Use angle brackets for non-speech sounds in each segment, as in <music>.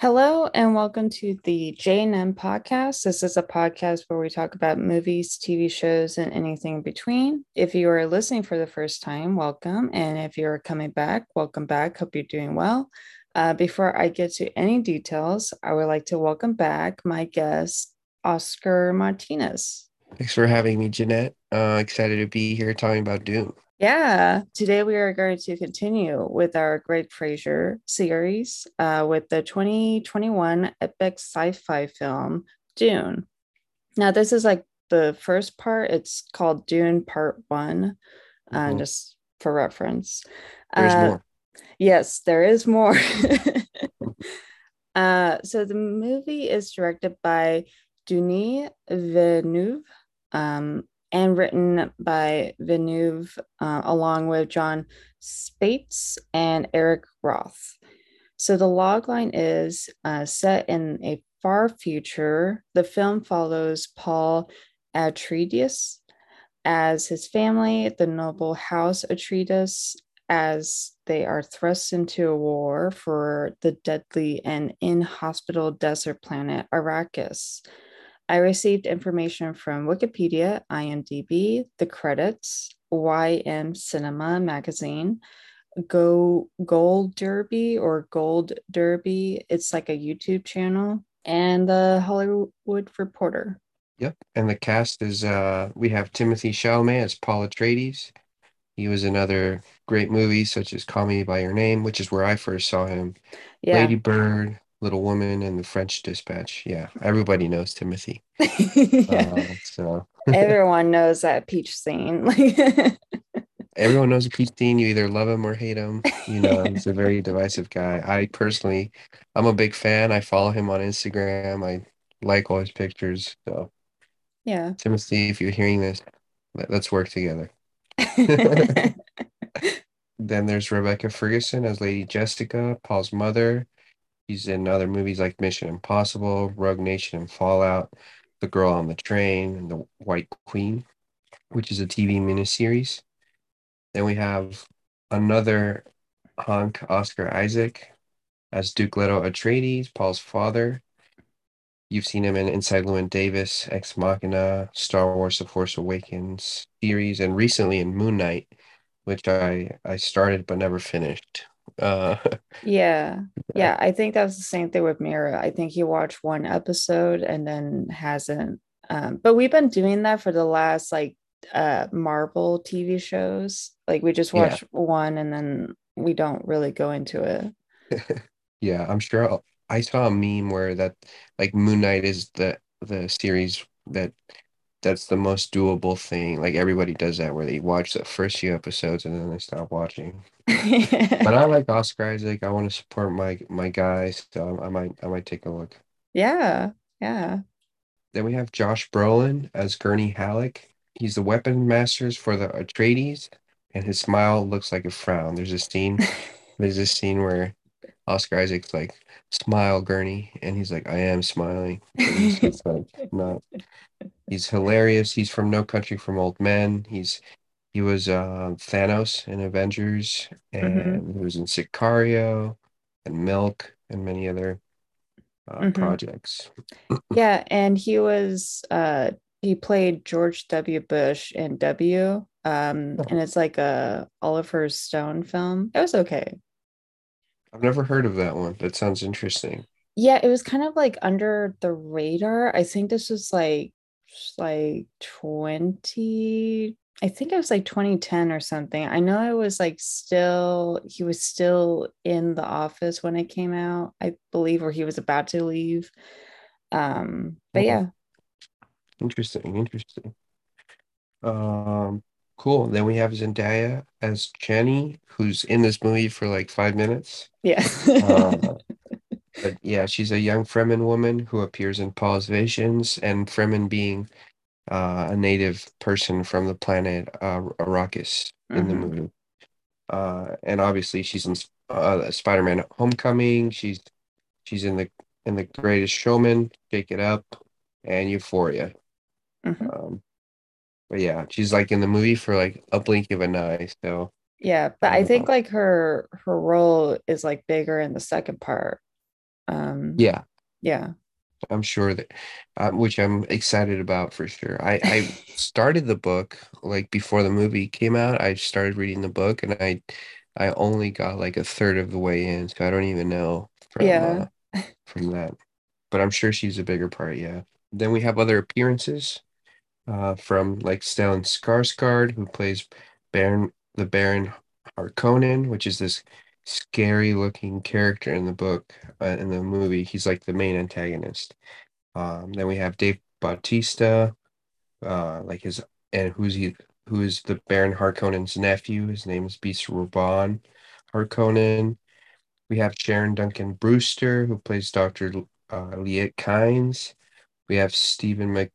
Hello and welcome to the J&M podcast. This is a podcast where we talk about movies, TV shows, and anything in between. If you are listening for the first time, welcome. And if you're coming back, welcome back. Hope you're doing well. Uh, before I get to any details, I would like to welcome back my guest, Oscar Martinez. Thanks for having me, Jeanette. Uh, excited to be here talking about Dune. Yeah, today we are going to continue with our Greig Fraser series uh, with the 2021 epic sci fi film Dune. Now, this is like the first part, it's called Dune Part One, uh, mm-hmm. just for reference. There's uh, more. Yes, there is more. <laughs> <laughs> uh, so the movie is directed by Denis Villeneuve. Um, and written by Villeneuve uh, along with Jon Spaihts and Eric Roth. So the logline is uh, set in a far future. The film follows Paul Atreides as his family, the noble house Atreides, as they are thrust into a war for the deadly and inhospitable desert planet Arrakis. I received information from Wikipedia, IMDb, the credits, YM Cinema magazine, Go Gold Derby or Gold Derby. It's like a YouTube channel, and the Hollywood Reporter. Yep, and the cast is uh we have Timothy Chalamet as Paul Atreides. He was in other great movies such as Call Me by Your Name, which is where I first saw him. Yeah. Lady Bird, Little Woman and the French Dispatch. Yeah, everybody knows Timothy. <laughs> uh, so everyone <laughs> knows that peach scene. <laughs> everyone knows a peach scene. You either love him or hate him. You know, he's a very divisive guy. I personally, I'm a big fan. I follow him on Instagram. I like all his pictures. So yeah, Timothy, if you're hearing this, let's work together. then there's Rebecca Ferguson as Lady Jessica, Paul's mother. He's in other movies like Mission Impossible, Rogue Nation, and Fallout, The Girl on the Train, and The White Queen, which is a TV miniseries. Then we have another hunk, Oscar Isaac, as Duke Leto Atreides, Paul's father. You've seen him in Inside Llewyn Davis, Ex Machina, Star Wars: The Force Awakens series, and recently in Moon Knight, which I I started but never finished. Uh, <laughs> yeah, yeah. I think that was the same thing with Mira. I think he watched one episode and then hasn't. Um, but we've been doing that for the last like uh Marvel TV shows. Like we just watch yeah. one and then we don't really go into it. <laughs> yeah, I'm sure. I'll, I saw a meme where that like Moon Knight is the the series that that's the most doable thing. Like everybody does that where they watch the first few episodes and then they stop watching. but I like Oscar Isaac. I want to support my my guys, so I might I might take a look. Yeah, yeah. Then we have Josh Brolin as Gurney Halleck. He's the weapon masters for the Atreides, and his smile looks like a frown. There's a scene. <laughs> there's a scene where Oscar Isaac's like, "Smile, Gurney," and he's like, "I am smiling." He's, <laughs> he's like, not. He's hilarious. He's from No Country from Old Men. He's he was uh, Thanos in Avengers, mm-hmm. and mm-hmm. he was in Sicario and Milk and many other uh, mm-hmm. projects. <laughs> yeah, and he was uh, he played George W. Bush in W, um, oh. and it's like a Oliver Stone film. It was okay. I've never heard of that one. That sounds interesting. Yeah, it was kind of like under the radar. I think this was like like 20 I think it was like 2010 or something. I know I was like still he was still in the office when it came out, I believe, or he was about to leave. Um, but yeah. Interesting, interesting. Um, cool. Then we have Zendaya as Chani, who's in this movie for like five minutes. Yeah. uh, <laughs> but yeah, she's a young Fremen woman who appears in Paul's visions, and Fremen being uh, a native person from the planet uh, Arrakis in mm-hmm. the movie. Uh, and obviously, she's in uh, Spider-Man: Homecoming. She's she's in the in the Greatest Showman, Shake It Up, and Euphoria. Mm-hmm. Um, but yeah, she's like in the movie for like a blink of an eye. So yeah, but I think like her her role is like bigger in the second part Um, Yeah, yeah. I'm sure that, uh, which I'm excited about for sure. I I started the book like before the movie came out. I started reading the book and I I only got like a third of the way in, so I don't even know from Yeah. uh from that. But I'm sure she's a bigger part, yeah. Then we have other appearances uh from like Stellan Skarsgård, who plays Baron the Baron Harkonnen, which is this scary looking character in the book uh, in the movie. He's like the main antagonist. Um, then we have Dave Bautista, uh, like his and who's he? Who is the Baron Harkonnen's nephew? His name is Beast Rabban Harkonnen. We have Sharon Duncan Brewster, who plays Dr. Uh, Liet Kynes. We have Stephen Mc,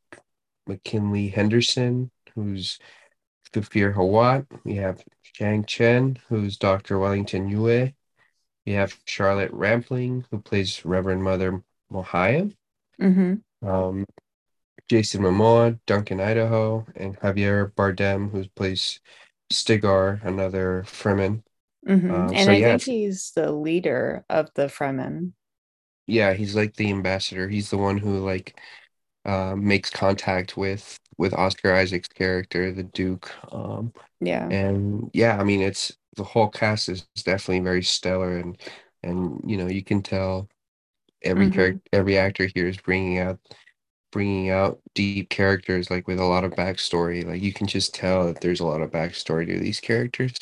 McKinley Henderson, who's Thufir Hawat. We have Chang Chen, who's Dr. Wellington Yueh. We have Charlotte Rampling, who plays Reverend Mother Mohiam. Mm-hmm. Um, Jason Momoa, Duncan Idaho, and Javier Bardem, who plays Stilgar, another Fremen. Mm-hmm. Um, and so I yeah, think he's the leader of the Fremen. yeah, he's like the ambassador. He's the one who like uh, makes contact with with Oscar Isaac's character, the Duke. Um, Yeah. and yeah, I mean, it's the whole cast is definitely very stellar, and and you know you can tell every Mhm. character, every actor here is bringing out bringing out deep characters like with a lot of backstory. Like you can just tell that there's a lot of backstory to these characters.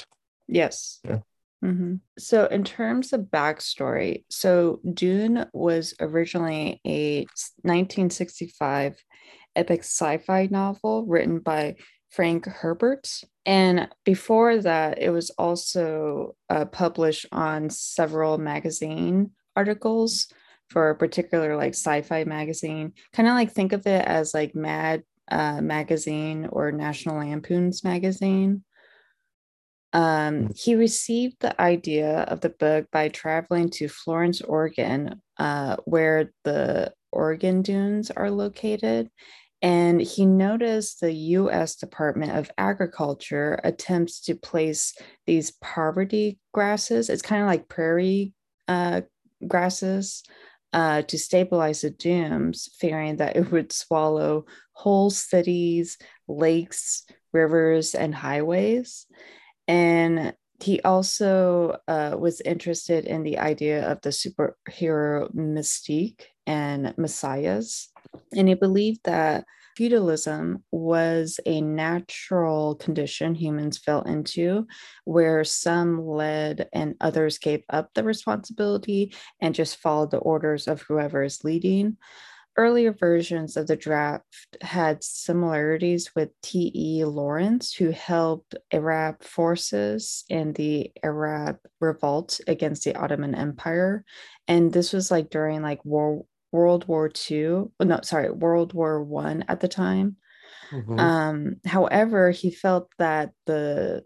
Yes. Yeah. Mhm. So, in terms of backstory, so Dune was originally a 1965 epic sci fi novel written by Frank Herbert. And before that, it was also uh, published on several magazine articles for a particular like sci fi magazine. Kind of like think of it as like Mad uh, magazine or National Lampoon's magazine. Um, he received the idea of the book by traveling to Florence, Oregon, uh, where the Oregon Dunes are located. And he noticed the US Department of Agriculture attempts to place these poverty grasses, it's kind of like prairie uh, grasses, uh, to stabilize the dunes, fearing that it would swallow whole cities, lakes, rivers, and highways. And he also uh, was interested in the idea of the superhero mystique and messiahs. And he believed that feudalism was a natural condition humans fell into, where some led and others gave up the responsibility and just followed the orders of whoever is leading earlier versions of the draft had similarities with T.E. Lawrence, who helped Arab forces in the Arab revolt against the Ottoman Empire. And this was like during like World World War II. No, sorry, World War One at the time. Mhm. Um, however, he felt that the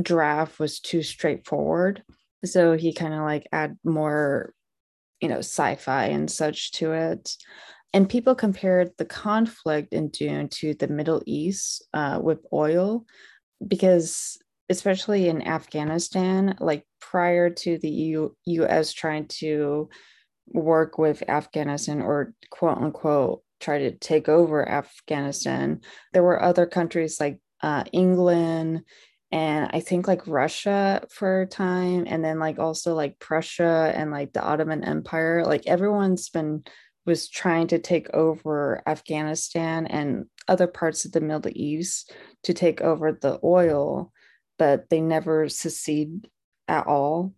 draft was too straightforward. So he kind of like add more, you know, sci-fi and such to it. And people compared the conflict in Dune to the Middle East uh, with oil, because especially in Afghanistan, like prior to the EU, US trying to work with Afghanistan or quote unquote try to take over Afghanistan, there were other countries like uh, England and I think like Russia for a time, and then like also like Prussia and like the Ottoman Empire. Like everyone's been was trying to take over Afghanistan and other parts of the Middle East to take over the oil, but they never secede at all.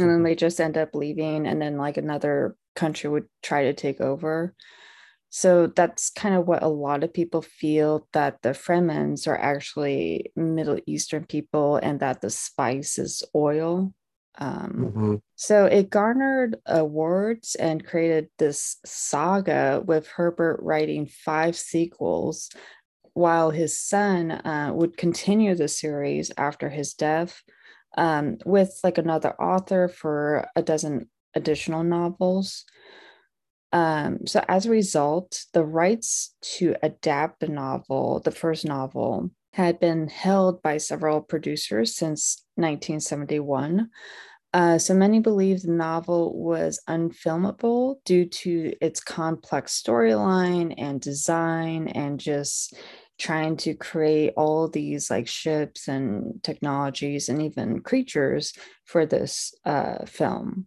And then Mhm. they just end up leaving, and then like another country would try to take over. So that's kind of what a lot of people feel that the Fremens are actually Middle Eastern people and that the spice is oil. Um, Mhm. so it garnered awards and created this saga with Herbert writing five sequels, while his son uh, would continue the series after his death um, with like another author for a dozen additional novels. Um, so as a result, the rights to adapt the novel, the first novel, had been held by several producers since 1971. Uh, so many believe the novel was unfilmable due to its complex storyline and design and just trying to create all these like ships and technologies and even creatures for this uh, film.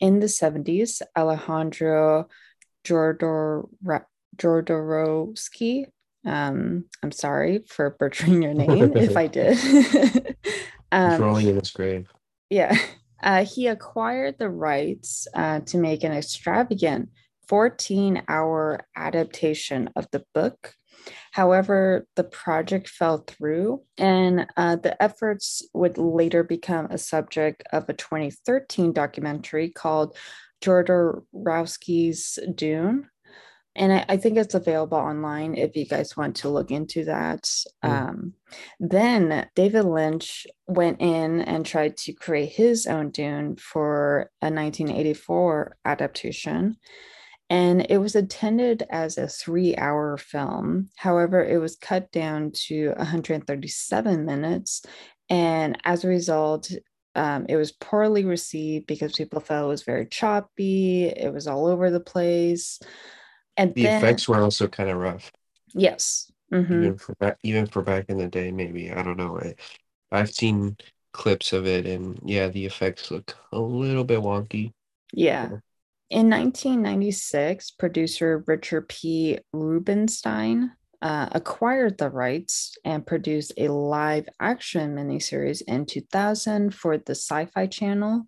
In the 70s, Alejandro Jodor- Jodorowsky, um, I'm sorry for butchering your name <laughs> if I did. <laughs> um, rolling in his grave. Yeah. <laughs> Uh, he acquired the rights uh, to make an extravagant 14 hour adaptation of the book However, the project fell through, and uh, the efforts would later become a subject of a 2013 documentary called Jodorowsky's Dune. And I, I, think it's available online if you guys want to look into that. Mm. Um, then David Lynch went in and tried to create his own Dune for a 1984 adaptation and it was intended as a three hour film. However, it was cut down to 137 minutes. And as a result, um, it was poorly received because people felt it was very choppy, it was all over the place. And the then, effects were also kind of rough. Yes. Mm-hmm. Even for back, even for back in the day, maybe I don't know. I, I've seen clips of it, and yeah, the effects look a little bit wonky. Yeah. In 1996, producer Richard P. Rubinstein uh, acquired the rights and produced a live action miniseries in 2000 for the Sci Fi Channel.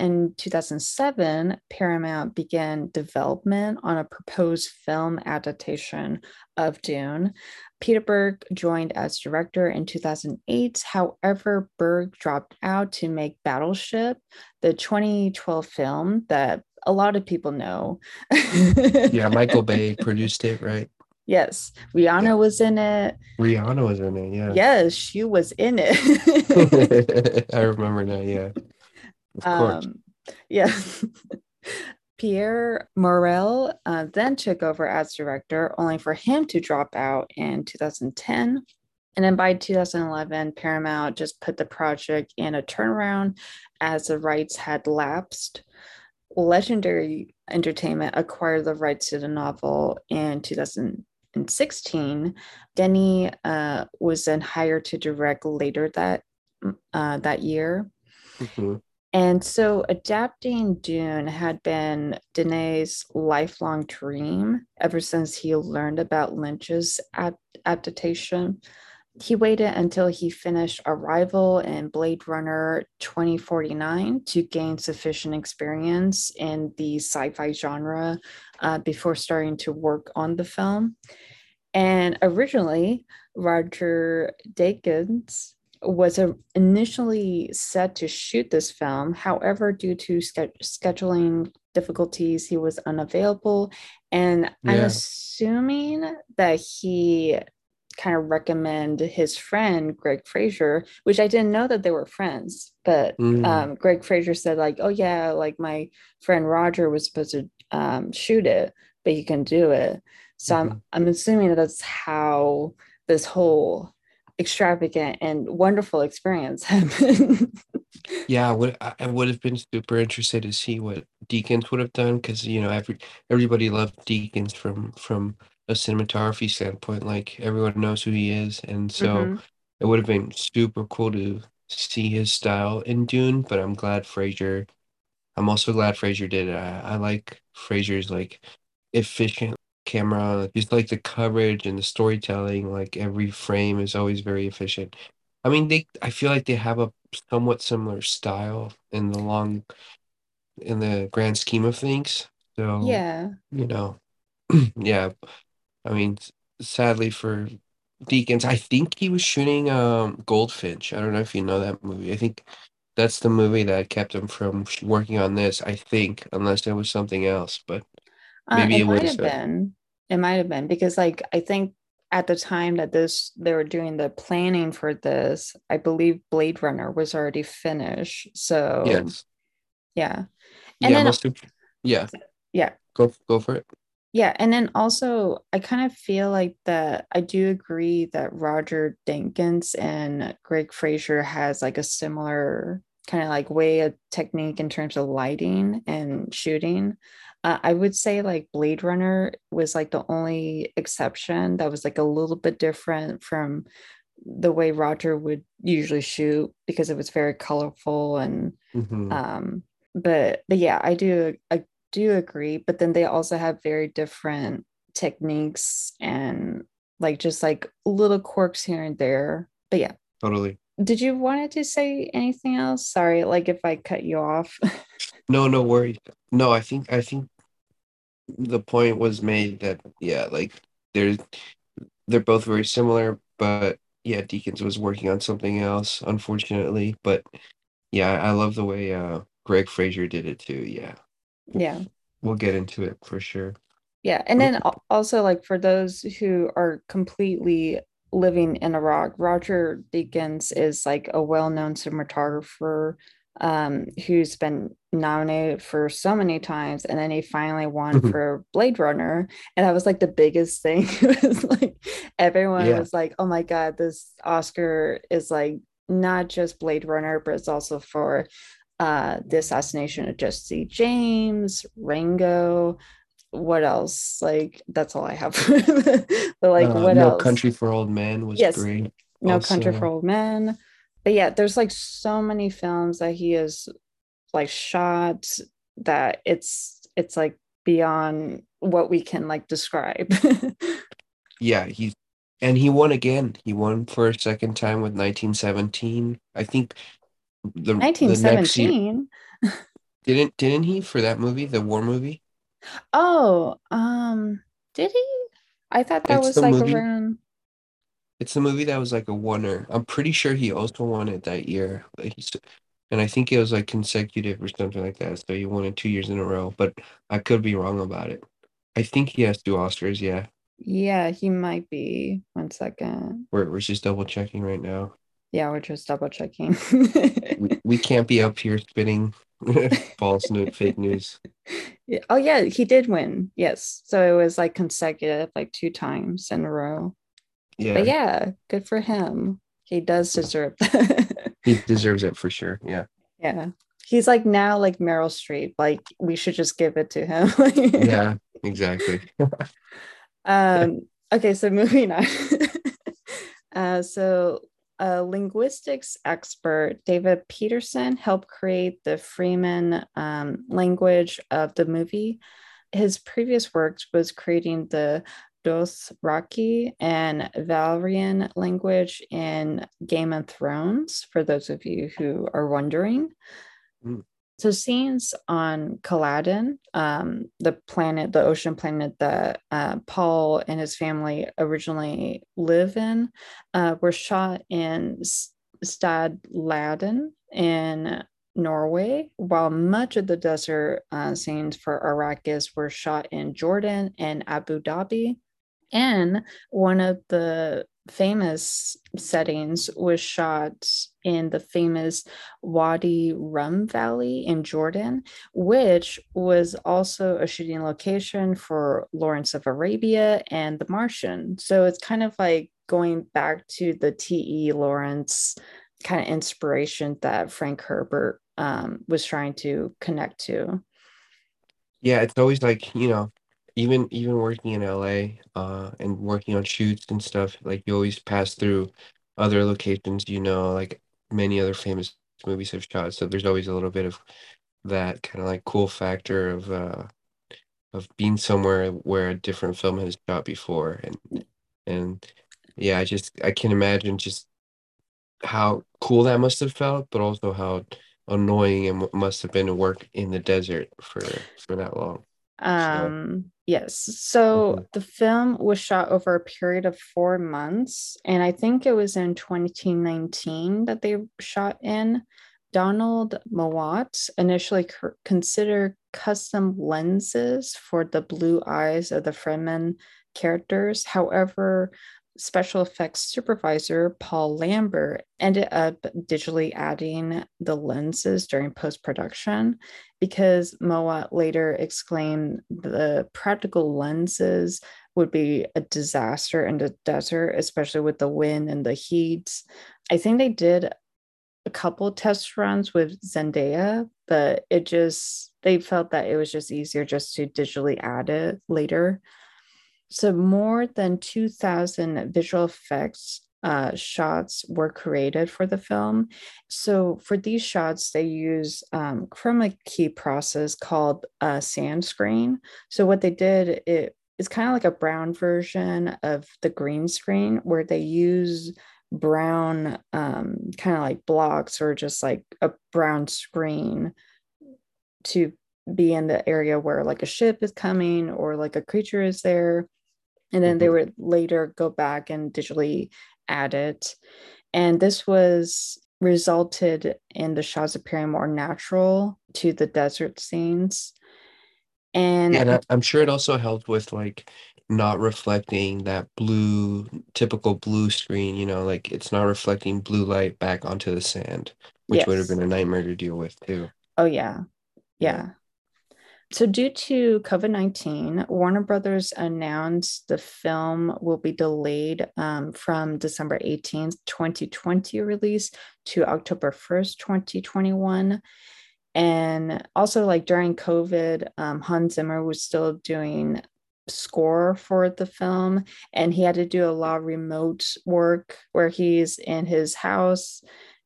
In 2007, Paramount began development on a proposed film adaptation of Dune. Peter Berg joined as director in 2008. However, Berg dropped out to make Battleship, the 2012 film that a lot of people know. <laughs> yeah, Michael Bay produced it, right? Yes, Rihanna yeah. was in it. Rihanna was in it, yeah. Yes, she was in it. <laughs> <laughs> I remember now, yeah. Of course. Um, yeah. <laughs> Pierre Morel uh, then took over as director, only for him to drop out in 2010. And then by 2011, Paramount just put the project in a turnaround as the rights had lapsed. Legendary Entertainment acquired the rights to the novel in 2016. Denny uh, was then hired to direct later that uh, that year. Mm-hmm. And so adapting Dune had been Denis' lifelong dream ever since he learned about Lynch's adaptation he waited until he finished Arrival and Blade Runner 2049 to gain sufficient experience in the sci fi genre uh, before starting to work on the film. And originally, Roger Deakins was a, initially set to shoot this film. However, due to ske- scheduling difficulties, he was unavailable. And yeah. I'm assuming that he kind of recommend his friend Greig Fraser, which I didn't know that they were friends, but mm. um, Greig Fraser said like, "Oh yeah, like my friend Roger was supposed to um, shoot it, but he can do it." So mm-hmm. I'm I'm assuming that that's how this whole extravagant and wonderful experience <laughs> happened. yeah, I would I would have been super interested to see what Deakins would have done because you know every everybody loved Deakins from from a cinematography standpoint. Like everyone knows who he is, and so mm-hmm. it would have been super cool to see his style in Dune. But I'm glad Fraser. I'm also glad Fraser did it. I, I like Fraser's like efficient camera, just like the coverage and the storytelling. Like every frame is always very efficient. I mean, they. I feel like they have a somewhat similar style in the long, in the grand scheme of things. So yeah, you know, <clears throat> yeah, I mean, sadly for Deakins, I think he was shooting um Goldfinch. I don't know if you know that movie. I think that's the movie that kept him from working on this. I think, unless there was something else, but uh, maybe uh, it, it might have been. It might have been because, like, I think at the time that this they were doing the planning for this, I believe Blade Runner was already finished. So yes, yeah, and yeah, then, yeah, yeah, go go for it. Yeah, and then also I kind of feel like that I do agree that Roger Deakins and Greig Fraser has like a similar kind of like way of technique in terms of lighting and shooting. Uh, I would say like Blade Runner was like the only exception that was like a little bit different from the way Roger would usually shoot because it was very colorful and Mhm. um but but yeah, I do I do agree, but then they also have very different techniques and like just like little quirks here and there. But yeah, Totally. Did you wanted to say anything else? Sorry, like if I cut you off. No, no worries. No, I think I think the point was made that yeah, like there's they're both very similar, but yeah, Deakins was working on something else, unfortunately. But yeah, I love the way uh Greig Fraser did it too. Yeah. yeah. We'll get into it for sure. Yeah, and then also like for those who are completely living in Iraq, Roger Deakins is like a well-known cinematographer um who's been nominated for so many times and then he finally won <laughs> for Blade Runner and that was like the biggest thing <laughs> it was like everyone Yeah. was like oh my god this Oscar is like not just Blade Runner but it's also for uh the assassination of Jesse James Rango what else like that's all I have <laughs> but like Uh, what No else Country for Old Men was Yes. great. no country for old men but yeah there's like so many films that he has like shot that it's it's like beyond what we can like describe <laughs> Yeah, he's and he won again. He won for a second time with 1917. I think the the next year 1917 <laughs> didn't didn't he for that movie, the war movie? Oh um did he i thought that It's was like movie. around It's the movie that was like a winner. I'm pretty sure he also won it that year. And I think it was like consecutive or something like that. So he won it two years in a row, but I could be wrong about it. I think he has two Oscars. Yeah, yeah he might be one second we're we're just double checking right now. yeah we're just double checking We we can't be up here spitting <laughs> false news, fake news. Yeah. Oh yeah, he did win. Yes. So it was like consecutive, like two times in a row. Yeah, But yeah, good for him. He does deserve that. <laughs> he deserves it for sure. Yeah, yeah. He's like now like Meryl Streep. Like we should just give it to him. <laughs> yeah, exactly. um okay, so moving on. uh so a linguistics expert, David Peterson, helped create the Fremen um, language of the movie. His previous work was creating the Dos Dothraki and Valyrian language in Game of Thrones, for those of you who are wondering. Mm. So scenes on Caladan, um, the planet, the ocean planet that uh, Paul and his family originally live in, uh, were shot in Stad Laden in Norway, while much of the desert uh, scenes for Arrakis were shot in Jordan and Abu Dhabi. And one of the famous settings was shot in the famous Wadi Rum Valley in Jordan, which was also a shooting location for Lawrence of Arabia and The Martian. So it's kind of like going back to the T.E. Lawrence kind of inspiration that Frank Herbert um, was trying to connect to. Yeah, it's always like, you know, even even working in LA, uh, and working on shoots and stuff, like you always pass through other locations, you know, like many other famous movies have shot. So there's always a little bit of that kind of like cool factor of uh of being somewhere where a different film has shot before and and yeah, I just I can imagine just how cool that must have felt, but also how annoying it must have been to work in the desert for for that long. Um, yes. So Mhm. the film was shot over a period of four months, and I think it was in 2019 that they shot in. Donald Mowat initially c- considered custom lenses for the blue eyes of the Fremen characters. However, special effects supervisor Paul Lambert ended up digitally adding the lenses during post production because Mowat later exclaimed the practical lenses would be a disaster in the desert, especially with the wind and the heat. I think they did a couple test runs with Zendaya, but it just they felt that it was just easier just to digitally add it later. So more than 2,000 visual effects uh, shots were created for the film. So for these shots, they use um, chroma key process called uh, sand screen. So what they did, it is kind of like a brown version of the green screen where they use brown um, kind of like blocks or just like a brown screen to be in the area where like a ship is coming or like a creature is there and then mm-hmm. they would later go back and digitally add it. And this was resulted in the shots appearing more natural to the desert scenes. And, yeah, and I, i'm sure it also helped with like not reflecting that blue typical blue screen you know like it's not reflecting blue light back onto the sand which yes. would have been a nightmare to deal with too. Oh yeah. Yeah so due to covid-19 warner brothers announced the film will be delayed um, from december 18th 2020 release to october 1st 2021 and also like during covid um, hans zimmer was still doing score for the film and he had to do a lot of remote work where he's in his house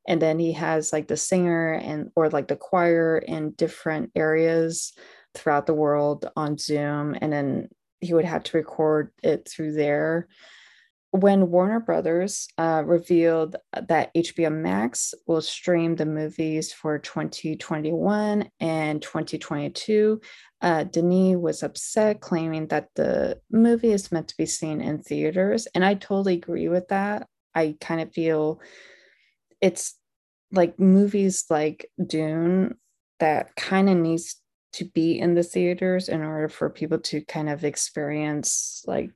and then he has like the singer and or like the choir in different areas throughout the world on zoom and then he would have to record it through there when Warner Brothers uh, revealed that HBO Max will stream the movies for 2021 and 2022, uh, Denis was upset, claiming that the movie is meant to be seen in theaters. And I totally agree with that. I kind of feel it's like movies like Dune that kind of needs to be in the theaters in order for people to kind of experience like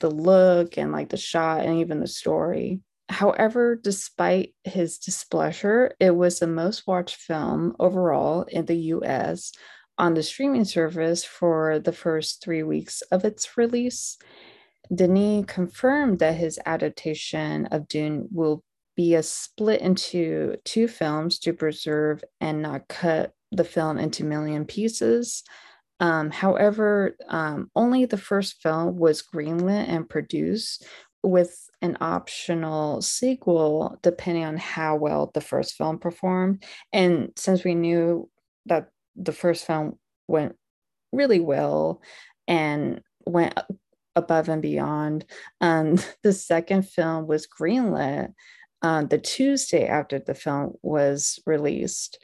the look and like the shot and even the story. However, despite his displeasure, it was the most watched film overall in the US on the streaming service for the first three weeks of its release. Denis confirmed that his adaptation of Dune will be a split into two films to preserve and not cut the film into million pieces. Um, however, um, only the first film was greenlit and produced with an optional sequel depending on how well the first film performed. And since we knew that the first film went really well and went above and beyond, um, <laughs> the second film was greenlit uh, the Tuesday after the film was released.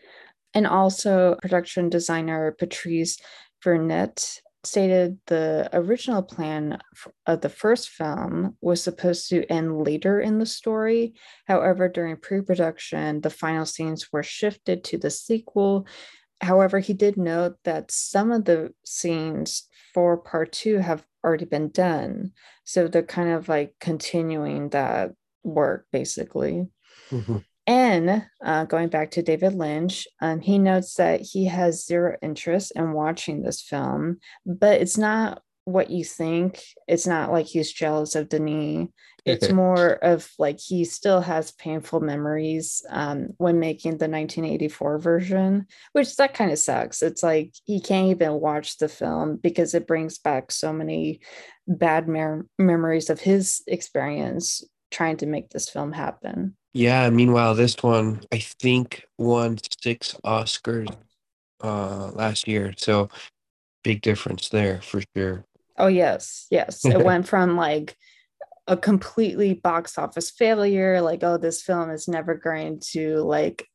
And also, production designer Patrice Vermette stated the original plan of the first film was supposed to end later in the story. However, during pre production, the final scenes were shifted to the sequel. However, he did note that some of the scenes for part two have already been done. So they're kind of like continuing that work basically. Mm-hmm. And uh, going back to David Lynch, um, he notes that he has zero interest in watching this film, but it's not what you think. It's not like he's jealous of Denis. It's <laughs> more of like he still has painful memories um, when making the 1984 version, which that kind of sucks. It's like he can't even watch the film because it brings back so many bad mer- memories of his experience trying to make this film happen. Yeah, meanwhile, this one I think won six Oscars uh last year. So big difference there for sure. Oh yes, yes. It went from like a completely box office failure, like, oh, this film is never going to like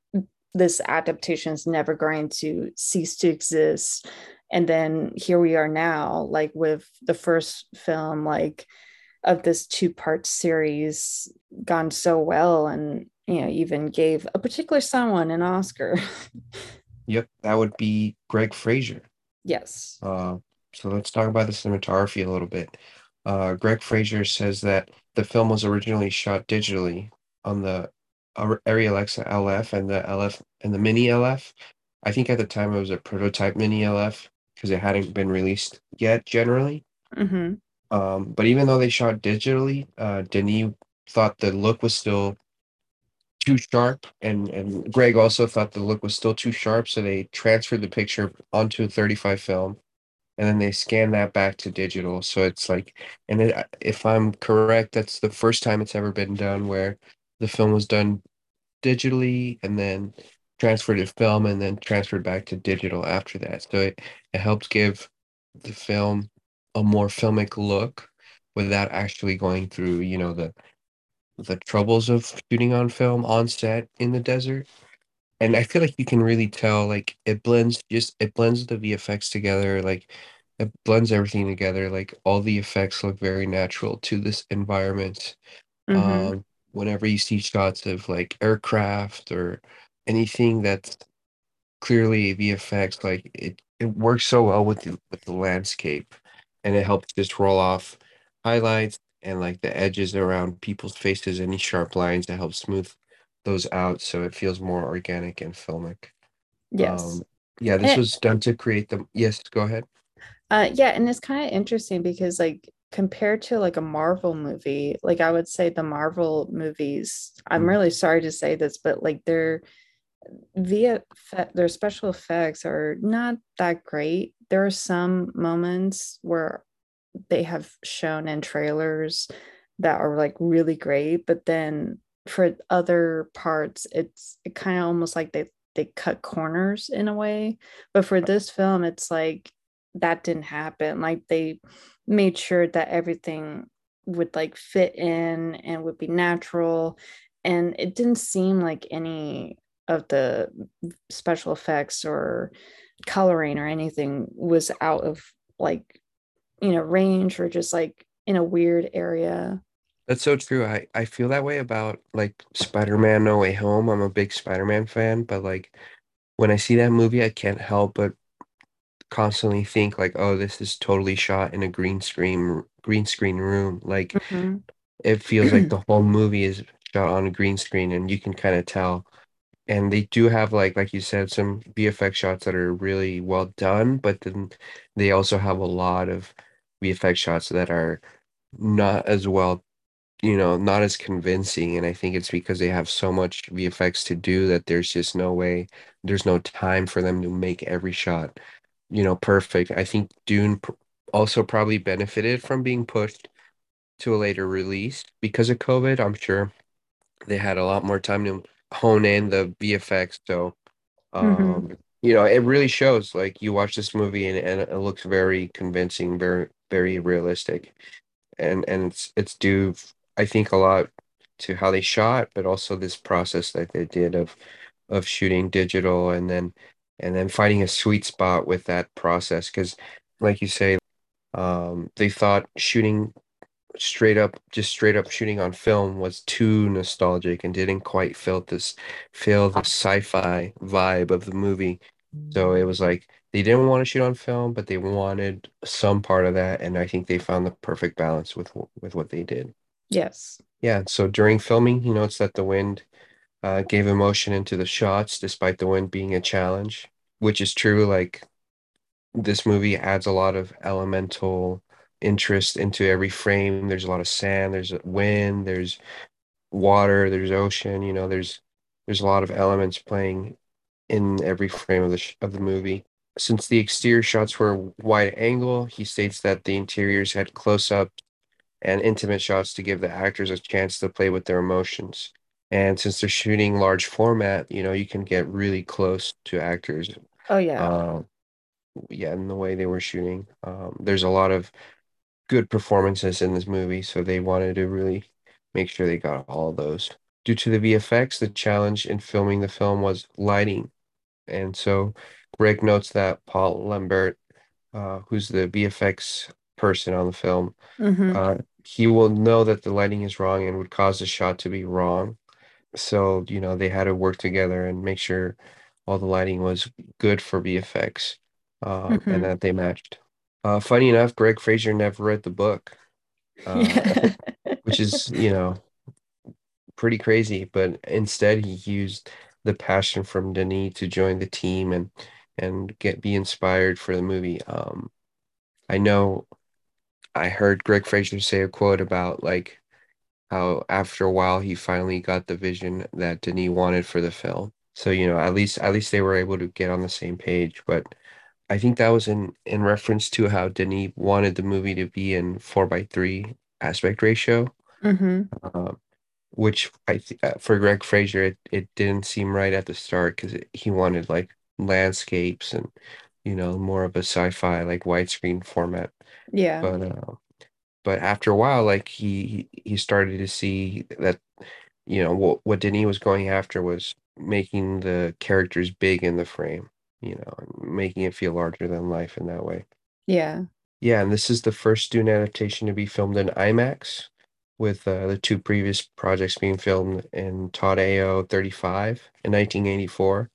this adaptation is never going to cease to exist. And then here we are now, like with the first film, like of this two part series gone so well and you know even gave a particular someone an oscar <laughs> yep that would be greig fraser yes uh, so let's talk about the cinematography a little bit uh, greig fraser says that the film was originally shot digitally on the Arri Alexa LF and the LF and the Mini LF. I think at the time it was a prototype Mini LF because it hadn't been released yet generally. Mm-hmm. Um, but even though they shot digitally, uh, Denis thought the look was still too sharp, and and Greig also thought the look was still too sharp, so they transferred the picture onto a 35 film, and then they scanned that back to digital. So it's like, and it, if I'm correct, that's the first time it's ever been done where the film was done digitally and then transferred to film and then transferred back to digital after that. So it, it helps give the film a more filmic look without actually going through, you know, the the troubles of shooting on film on set in the desert. And I feel like you can really tell like it blends just it blends the VFX together, like it blends everything together. Like all the effects look very natural to this environment. Mm-hmm. Um, whenever you see shots of like aircraft or anything that's clearly VFX, like it, it works so well with the with the landscape and it helps just roll off highlights and like the edges around people's faces, any sharp lines that help smooth those out so it feels more organic and filmic. Yes. Um, yeah, this And was done to create the yes, go ahead. Uh, yeah, and it's kind of interesting because like compared to like a Marvel movie, like I would say the Marvel movies, I'm Mm. really sorry to say this, but like their via their special effects are not that great. There are some moments where they have shown in trailers that are like really great, but then for other parts, it's it kind of almost like they they cut corners in a way. But for this film, it's like that didn't happen. Like they made sure that everything would like fit in and would be natural. And it didn't seem like any of the special effects or coloring or anything was out of like, you know, range or just like in a weird area. That's so true. I, I feel that way about like Spider-Man No Way Home. I'm a big Spider-Man fan, but like when I see that movie, I can't help but constantly think like, oh, this is totally shot in a green screen green screen room. Like Mhm. it feels like <clears throat> the whole movie is shot on a green screen and you can kind of tell. And they do have like like you said, some VFX shots that are really well done, but then they also have a lot of VFX shots that are not as well you know, not as convincing. And I think it's because they have so much VFX to do that there's just no way, there's no time for them to make every shot, you know, perfect. I think Dune also probably benefited from being pushed to a later release because of COVID. I'm sure they had a lot more time to hone in the VFX. So, Mhm. um, you know, it really shows. Like you watch this movie and, and it looks very convincing, very, very realistic and and it's it's due I think a lot to how they shot, but also this process that they did of of shooting digital and then and then finding a sweet spot with that process because like you say um they thought shooting straight up just straight up shooting on film was too nostalgic and didn't quite feel this feel the sci-fi vibe of the movie so it was like they didn't want to shoot on film but they wanted some part of that and I think they found the perfect balance with with what they did Yes. yeah so during filming he notes that the wind uh, gave emotion into the shots despite the wind being a challenge which is true like this movie adds a lot of elemental interest into every frame. There's a lot of sand, there's wind, there's water, there's ocean, you know, there's there's a lot of elements playing in every frame of the sh of the movie. Since the exterior shots were wide angle, he states that the interiors had close up and intimate shots to give the actors a chance to play with their emotions. And since they're shooting large format, you know, you can get really close to actors. Oh yeah. Um, yeah, in the way they were shooting. Um, there's a lot of good performances in this movie, so they wanted to really make sure they got all of those. Due to the VFX, the challenge in filming the film was lighting. And so Greig notes that Paul Lambert, uh, who's the VFX person on the film, hmm uh, he will know that the lighting is wrong and would cause the shot to be wrong. So, you know, they had to work together and make sure all the lighting was good for VFX, um, and hmm that they matched. Uh, funny enough, Greig Fraser never read the book, <laughs> uh, which is, you know, pretty crazy, but instead he used the passion from Denis to join the team and and get be inspired for the movie. Um, I know I heard Greig Fraser say a quote about like how after a while he finally got the vision that Denis wanted for the film. So, you know, at least at least they were able to get on the same page. But I think that was in in reference to how Denis wanted the movie to be in four by three aspect ratio. Mm-hmm. Um, which I th uh, for Greig Fraser it, it didn't seem right at the start because he wanted like landscapes and you know more of a sci-fi like widescreen format. Yeah. But uh, but after a while, like he he started to see that you know what what Denis was going after was making the characters big in the frame, you know, making it feel larger than life in that way. Yeah. Yeah, and this is the first Dune adaptation to be filmed in IMAX, with uh, the two previous projects being filmed in Todd AO 35 in 1984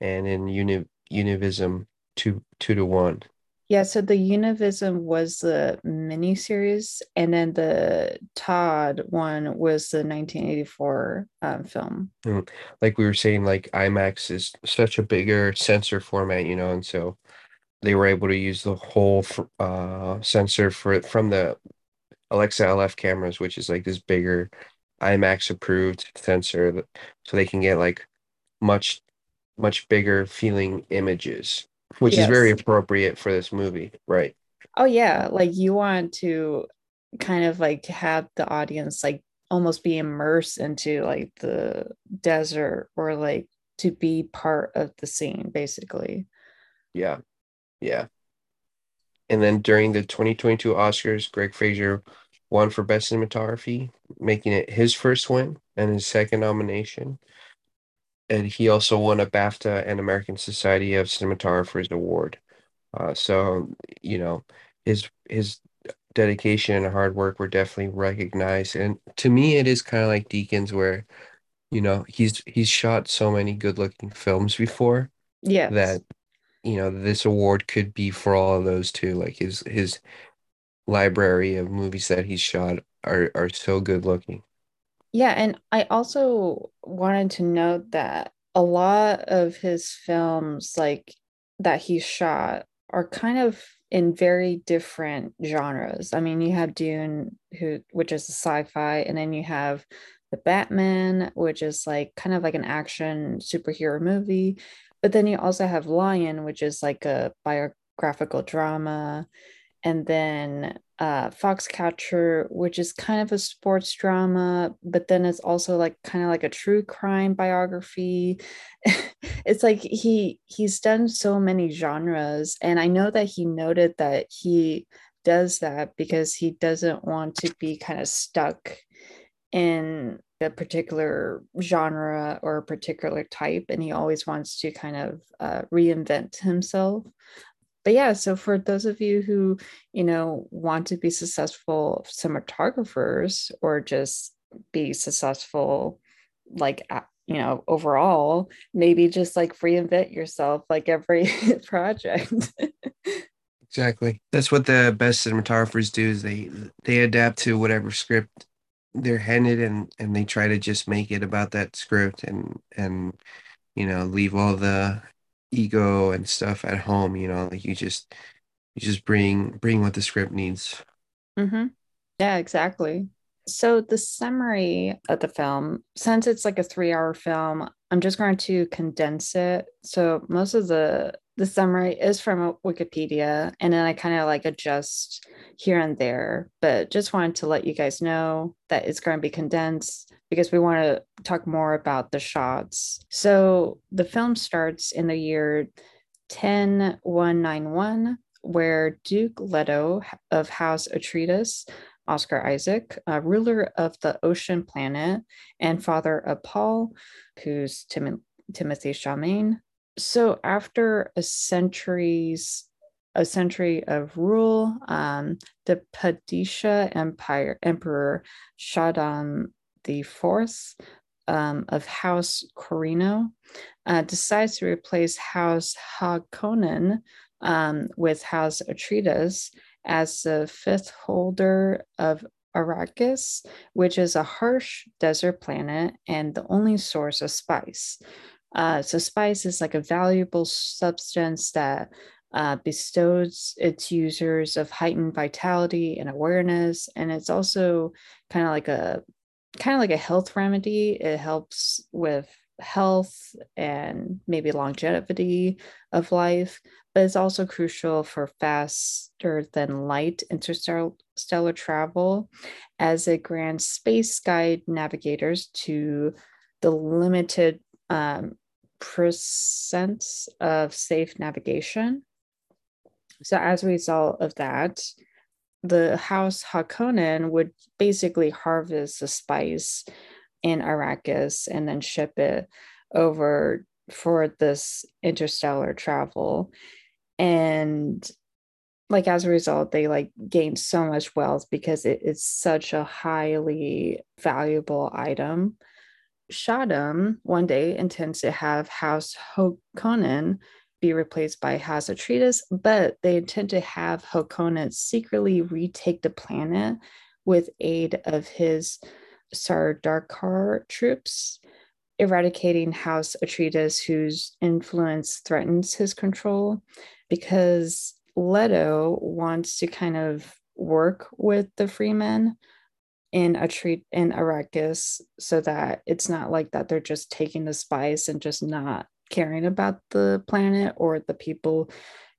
and in Uni Univisium 2 2 to 1. Yeah, so the Univisium was the mini series, and then the Todd one was the 1984 um, film. Mm. Like we were saying, like IMAX is such a bigger sensor format, you know, and so they were able to use the whole uh, sensor for from the Alexa LF cameras, which is like this bigger IMAX approved sensor, so they can get like much much bigger feeling images, which is very appropriate for this movie, right? Oh yeah, like you want to kind of like have the audience like almost be immersed into like the desert or like to be part of the scene basically. Yeah, yeah. And then during the 2022 Oscars, Greig Fraser won for Best Cinematography, making it his first win and his second nomination. And he also won a BAFTA and American Society of Cinematographers Award. Uh, so, you know, his his dedication and hard work were definitely recognized. And to me, it is kind of like Deakins, where, you know, he's he's shot so many good-looking films before Yeah. that, you know, this award could be for all of those too. Like his his library of movies that he's shot are are so good looking. Yeah, and I also wanted to note that a lot of his films, like that he shot, are kind of in very different genres. I mean, you have Dune, who which is a sci-fi, and then you have the Batman, which is like kind of like an action superhero movie. But then you also have Lion, which is like a biographical drama and then uh, Foxcatcher, which is kind of a sports drama, but then it's also like kind of like a true crime biography. <laughs> it's like he he's done so many genres, and I know that he noted that he does that because he doesn't want to be kind of stuck in a particular genre or a particular type, and he always wants to kind of uh, reinvent himself but yeah, so for those of you who, you know, want to be successful cinematographers or just be successful, like, you know, overall, maybe just like reinvent yourself like every <laughs> project. Exactly. That's what the best cinematographers do is they they adapt to whatever script they're handed and and they try to just make it about that script and and you know leave all the ego and stuff at home, you know, like you just you just bring bring what the script needs. mm-hmm. Yeah, exactly. So the summary of the film, since it's like a three-hour film, I'm just going to condense it. So most of the the summary is from Wikipedia, and then I kind of like adjust here and there. But just wanted to let you guys know that it's going to be condensed because we want to talk more about the shots. So the film starts in the year 10191, where Duke Leto of House Atreides Oscar Isaac, ruler of the ocean planet, and father of Paul, who's Tim- Timothée Chalamet. So after a centuries a century of rule, um, the Padishah Empire Emperor Shaddam the Fourth um, of House Corrino, uh, decides to replace House Harkonnen um, with House Atreides as the fifth holder of Arrakis, which is a harsh desert planet and the only source of spice. Uh, so spice is like a valuable substance that uh, bestows its users of heightened vitality and awareness, and it's also kind of like a kind of like a health remedy. It helps with health and maybe longevity of life, but it's also crucial for faster than light interstellar travel as it grants space guide navigators to the limited um, of safe navigation. So, as a result of that, the House Harkonnen would basically harvest the spice in Arrakis and then ship it over for this interstellar travel. And like as a result, they like gained so much wealth because it is such a highly valuable item. Shaddam one day intends to have House Harkonnen be replaced by Atreides, but they intend to have Harkonnen secretly retake the planet with aid of his Sardaukar troops, eradicating House Atreides, whose influence threatens his control, because Leto wants to kind of work with the Fremen in a treat in Arrakis so that it's not like that they're just taking the spice and just not caring about the planet or the people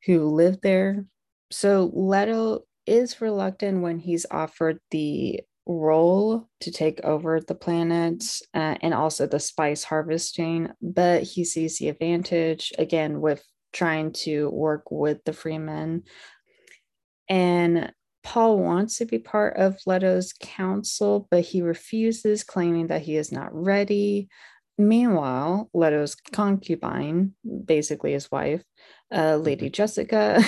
who live there. So Leto is reluctant when he's offered the role to take over the planet uh, and also the spice harvesting, but he sees the advantage again with trying to work with the Fremen. And Paul wants to be part of Leto's council, but he refuses, claiming that he is not ready. Meanwhile, Leto's concubine, basically his wife, uh, Lady mm-hmm. Jessica,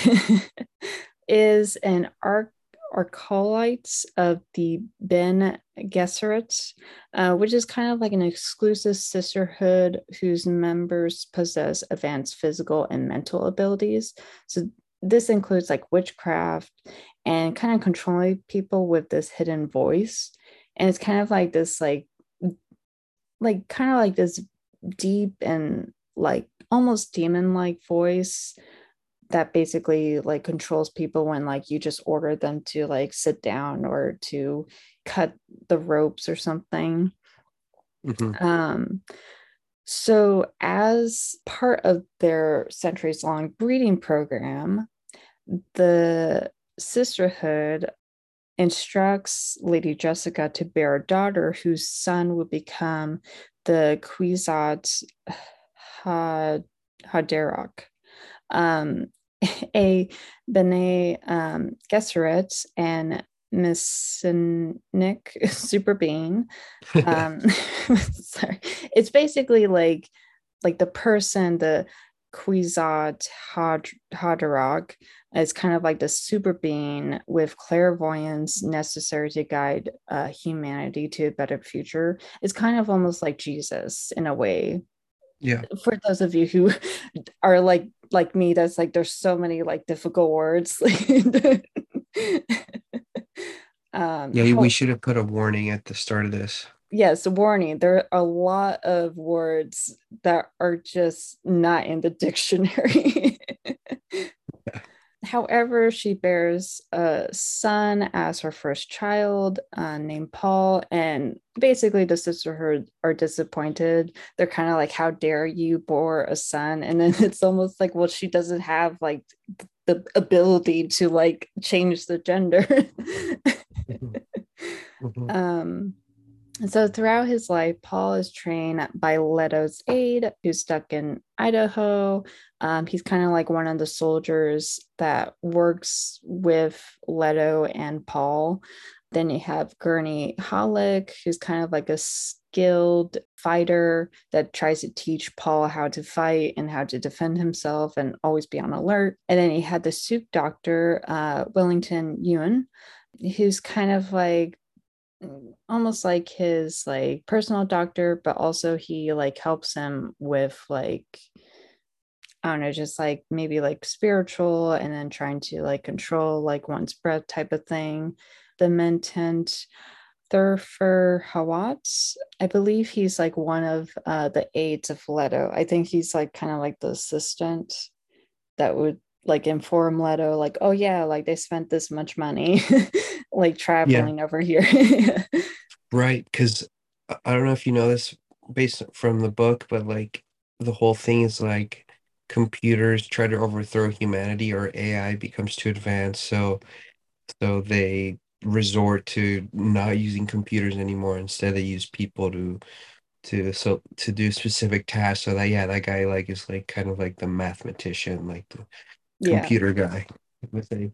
<laughs> is an arc acolytes of the Bene Gesserit, uh, which is kind of like an exclusive sisterhood whose members possess advanced physical and mental abilities. So this includes like witchcraft and kind of controlling people with this hidden voice. And it's kind of like this like like kind of like this deep and like almost demon like voice that basically like controls people when like you just order them to like sit down or to cut the ropes or something mm-hmm. um so as part of their centuries long breeding program the sisterhood instructs lady jessica to bear a daughter whose son would become the Kwisatz Haderach um, <laughs> a Bene um, Gesserit and Messianic <laughs> super being. Um, <laughs> sorry, it's basically like like the person, the Kwisatz Haderach is kind of like the super being with clairvoyance necessary to guide uh, humanity to a better future. It's kind of almost like Jesus in a way. Yeah. For those of you who <laughs> are like like me that's like there's so many like difficult words <laughs> um yeah we should have put a warning at the start of this yes a warning there are a lot of words that are just not in the <laughs> dictionary However, she bears a son as her first child uh, named Paul. And basically, the sisterhood are disappointed. They're kind of like, How dare you bore a son? And then <laughs> it's almost like, Well, she doesn't have like the ability to like change the gender. mm-hmm. Mm-hmm. <laughs> Um, so throughout his life, Paul is trained by Leto's aide, who's Duncan Idaho. Um, he's kind of like one of the soldiers that works with Leto and Paul. Then you have Gurney Halleck, who's kind of like a skilled fighter that tries to teach Paul how to fight and how to defend himself and always be on alert. And then he had the Suk doctor, uh, Wellington Yueh, who's kind of like almost like his like personal doctor but also he like helps him with like i don't know just like maybe like spiritual and then trying to like control like one's breath type of thing the Mentat Thufir Hawat. I believe he's like one of uh, the aides of Leto. I think he's like kind of like the assistant that would like inform Leto, like, oh yeah, like they spent this much money <laughs> like traveling yeah. over here. <laughs> right. Cause I don't know if you know this based from the book, but like the whole thing is like computers try to overthrow humanity or AI becomes too advanced. So so they resort to not using computers anymore. Instead they use people to to so to do specific tasks. So that yeah, that guy like is like kind of like the mathematician, like the yeah. computer guy. With a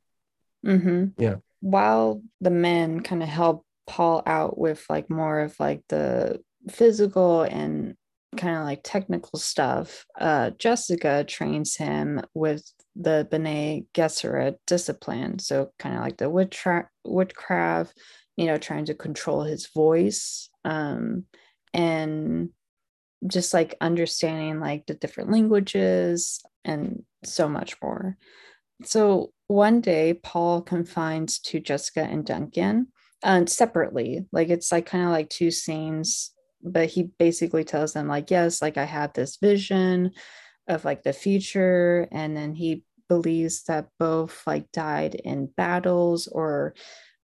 mm-hmm. yeah. While the men kind of help Paul out with like more of like the physical and kind of like technical stuff, uh, Jessica trains him with the Bene Gesserit discipline. So kind of like the tra- woodcraft, you know, trying to control his voice, um, and just like understanding like the different languages and so much more. So one day, Paul confines to Jessica and Duncan uh, separately. Like it's like kind of like two scenes but he basically tells them like yes like i had this vision of like the future and then he believes that both like died in battles or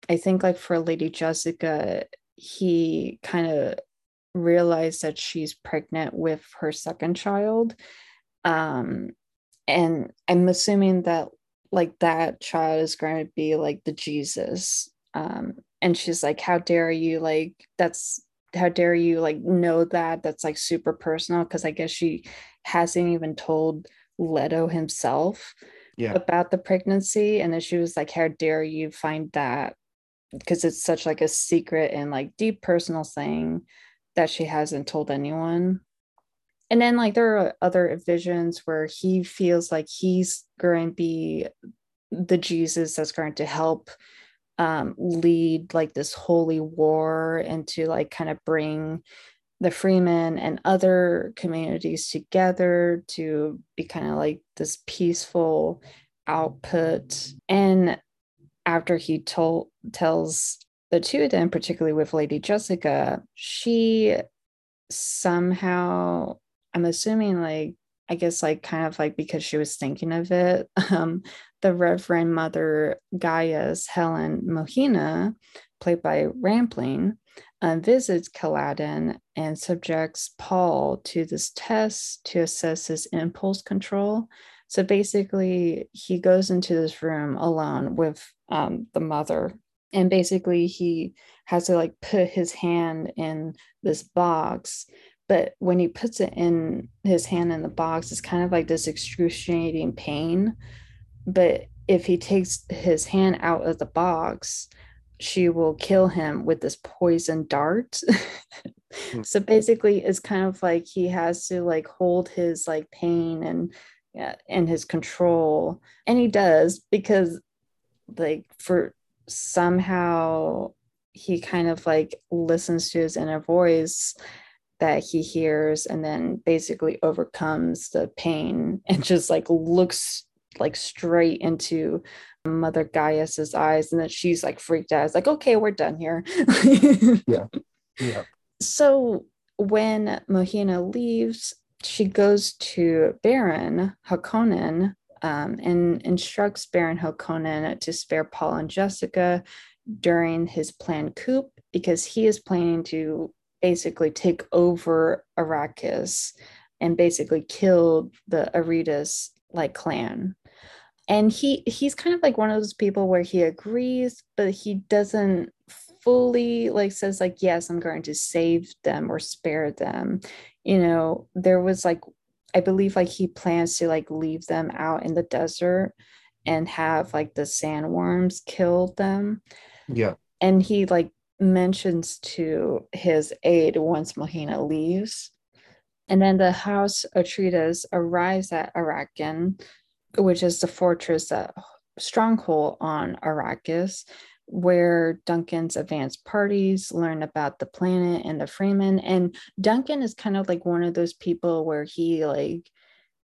i think like for lady jessica he kind of realized that she's pregnant with her second child um and i'm assuming that like that child is going to be like the jesus. Um and she's like how dare you like that's how dare you like know that? That's like super personal. Because i guess she hasn't even told leto himself yeah. about the pregnancy. And then she was like how dare you find that? Because it's such like a secret and like deep personal thing that she hasn't told anyone and then like there are other visions where he feels like he's going to be the jesus that's going to help um, lead like this holy war and to like kind of bring the fremen and other communities together to be kind of like this peaceful output. And after he told tells the two of them particularly with lady jessica she somehow i'm assuming like I guess like kind of like because she was thinking of it, <laughs> um, the Reverend Mother Gaius Helen Mohiam, played by Rampling, uh, visits Caladan and subjects Paul to this test to assess his impulse control. So basically, he goes into this room alone with um, the mother, and basically, he has to like put his hand in this box but when he puts it in his hand in the box it's kind of like this excruciating pain. But if he takes his hand out of the box she will kill him with this poison dart. Hmm. <laughs> so basically it's kind of like he has to like hold his like pain and yeah, and his control. And he does because like for somehow he kind of like listens to his inner voice that he hears and then basically overcomes the pain <laughs> and just like looks like straight into mother gaius's eyes and then she's like freaked out. It's like okay we're done here. <laughs> Yeah. Yeah. So when mohiam leaves she goes to baron harkonnen um, and instructs baron harkonnen to spare paul and jessica during his planned coup because he is planning to basically take over Arrakis and basically kill the Atreides like clan. And he he's kind of like one of those people where he agrees, but he doesn't fully like says like yes, I'm going to save them or spare them. You know, there was like I believe like he plans to like leave them out in the desert and have like the sandworms kill them. Yeah. And he like mentions to his aide once Mohiam leaves. And then the House Atreides arrives at Arrakeen, which is the fortress that stronghold on Arrakis, where Duncan's advanced parties learn about the planet and the Fremen. And Duncan is kind of like one of those people where he like,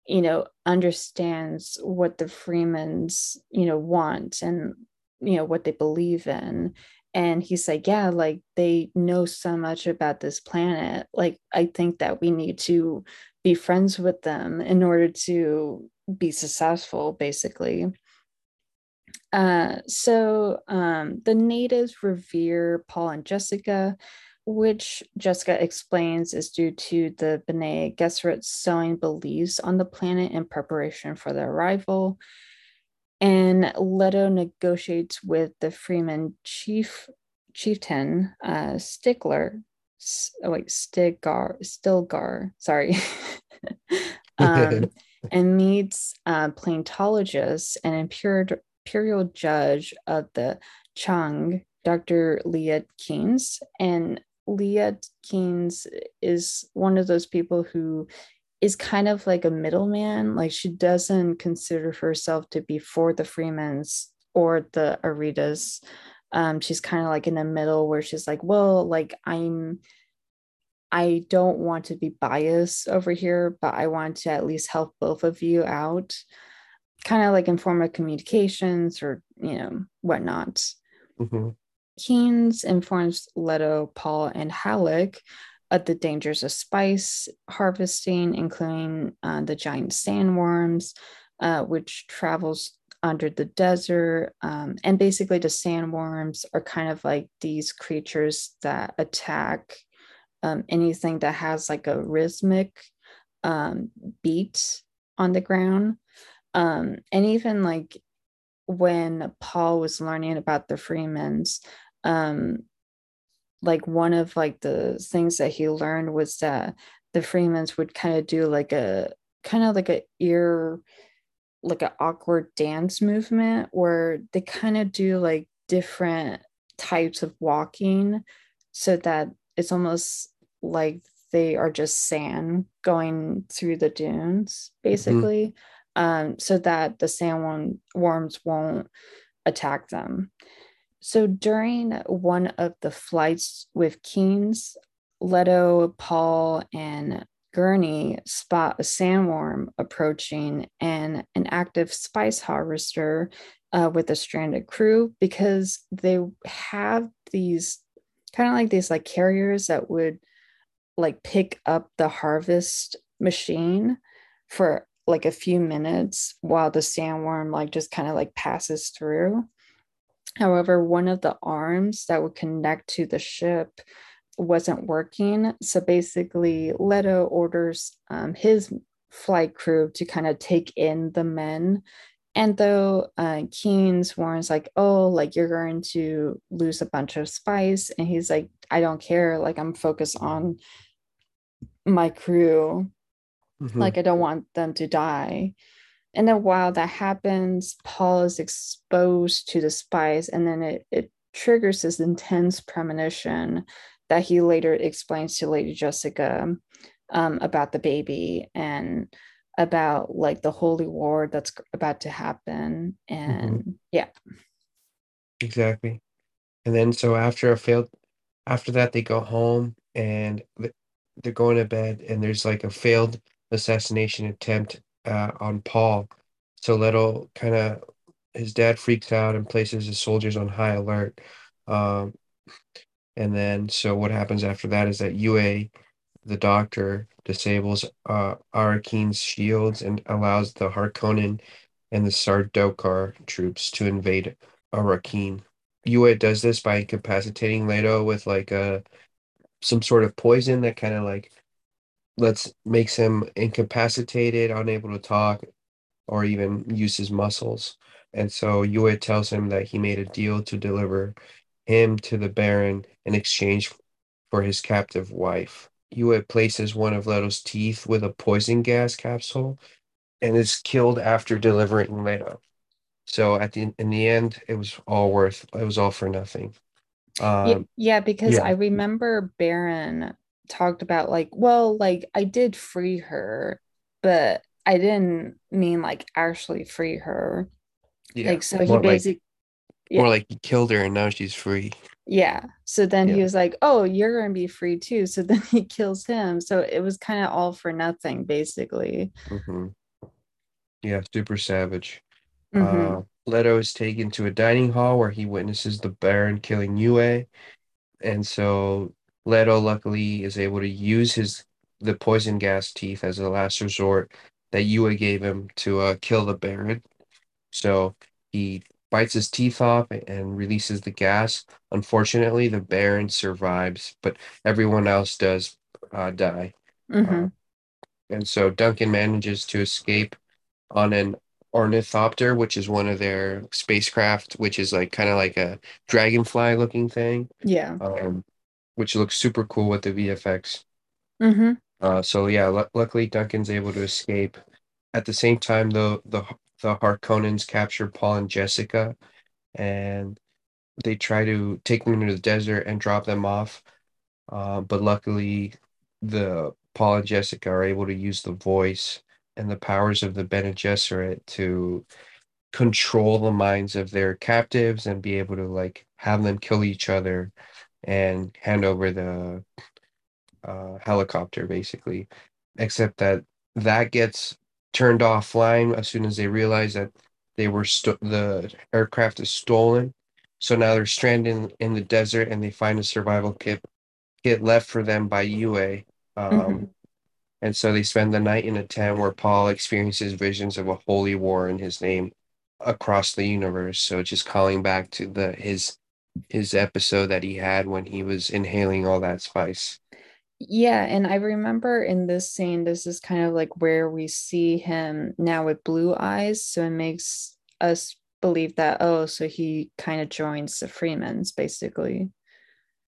you know, understands what the Fremens, you know, want and you know what they believe in and he's like yeah like they know so much about this planet like i think that we need to be friends with them in order to be successful, basically. Uh, so um, the natives revere Paul and Jessica, which Jessica explains is due to the Bene Gesserit sowing beliefs on the planet in preparation for their arrival. And Leto negotiates with the Fremen chief chieftain uh, Stickler. Oh wait, Stilgar, Stilgar. Sorry. <laughs> um, and meets uh, and imperial, imperial judge of the Change, Dr. Liet Kynes. And Liet Kynes is one of those people who is kind of like a middleman. Like she doesn't consider herself to be for the Fremens or the Atreides. Um, she's kind of like in the middle where she's like, well, like I'm I don't want to be biased over here, but I want to at least help both of you out, kind of like in form of communications or, you know, whatnot. Mm-hmm. Kynes informs Leto, Paul, and Halleck of the dangers of spice harvesting, including uh, the giant sandworms, uh, which travels under the desert. Um, and basically, the sandworms are kind of like these creatures that attack um, anything that has like a rhythmic um, beat on the ground. Um, and even like when Paul was learning about the Fremens, um, like one of like the things that he learned was that the Fremens would kind of do like a kind of like a ear like an awkward dance movement where they kind of do like different types of walking so that it's almost like they are just sand going through the dunes, mm-hmm. basically, mm-hmm. um, so that the sandworm worms won't attack them. So during one of the flights with Kynes, Leto, Paul, and Gurney spot a sandworm approaching and an active spice harvester uh, with a stranded crew because they have these kind of like these like carriers that would like pick up the harvest machine for like a few minutes while the sandworm like just kind of like passes through. However, one of the arms that would connect to the ship wasn't working. So basically, Leto orders um, his flight crew to kind of take in the men. And though uh, Kynes warns, like, oh, like you're going to lose a bunch of spice. And he's like, I don't care. Like, I'm focused on my crew. Mm-hmm. Like I don't want them to die. And then while that happens, Paul is exposed to the spice and then it, it triggers this intense premonition that he later explains to Lady Jessica um, about the baby and about like the holy war that's about to happen. And mm-hmm. yeah. Exactly. And then so after a failed after that they go home and they're going to bed and there's like a failed assassination attempt uh, on Paul. So Leto kind of his dad freaks out and places his soldiers on high alert. Um, and then so what happens after that is that Yueh, the doctor, disables uh, Arrakeen's shields and allows the Harkonnen and the Sardaukar troops to invade Arrakeen. Yueh does this by incapacitating Leto with like a some sort of poison that kind of like let's makes him incapacitated, unable to talk, or even use his muscles. And so Yueh tells him that he made a deal to deliver him to the Baron in exchange for his captive wife. Yueh places one of Leto's teeth with a poison gas capsule and is killed after delivering Leto. So at the in the end, it was all worth. It was all for nothing. Um, yeah, because yeah. I remember Baron talked about like, well, like I did free her, but I didn't mean like actually free her. Yeah. Like so he basically like, yeah. more like he killed her and now she's free. Yeah. So then yeah. he was like, "Oh, you're going to be free too." So <laughs> then he kills him. So it was kind of all for nothing basically. Mm-hmm. Yeah, super savage. Mm-hmm. Uh, Leto is taken to a dining hall where he witnesses the Baron killing Yueh. And so Leto luckily is able to use his the poison gas teeth as a last resort that Yueh gave him to uh, kill the Baron. So he bites his teeth off and releases the gas. Unfortunately, the Baron survives, but everyone else does uh, die. Mm-hmm. Uh, and so Duncan manages to escape on an ornithopter, which is one of their spacecraft, which is like kind of like a dragonfly looking thing. Yeah. Um, which looks super cool with the VFX. Mm-hmm. Uh, so yeah, l- luckily Duncan's able to escape. At the same time, though, the the Harkonnens capture Paul and Jessica, and they try to take them into the desert and drop them off. Uh, but luckily, the Paul and Jessica are able to use the voice and the powers of the Bene Gesserit to control the minds of their captives and be able to like have them kill each other and hand over the uh, helicopter basically except that that gets turned offline as soon as they realize that they were sto- the aircraft is stolen so now they're stranded in, in the desert and they find a survival kit kit left for them by Yueh um, Mm-hmm. and so they spend the night in a tent where Paul experiences visions of a holy war in his name across the universe. So just calling back to the his his episode that he had when he was inhaling all that spice. Yeah, and I remember in this scene, this is kind of like where we see him now with blue eyes. So it makes us believe that, oh, so he kind of joins the Fremens, basically.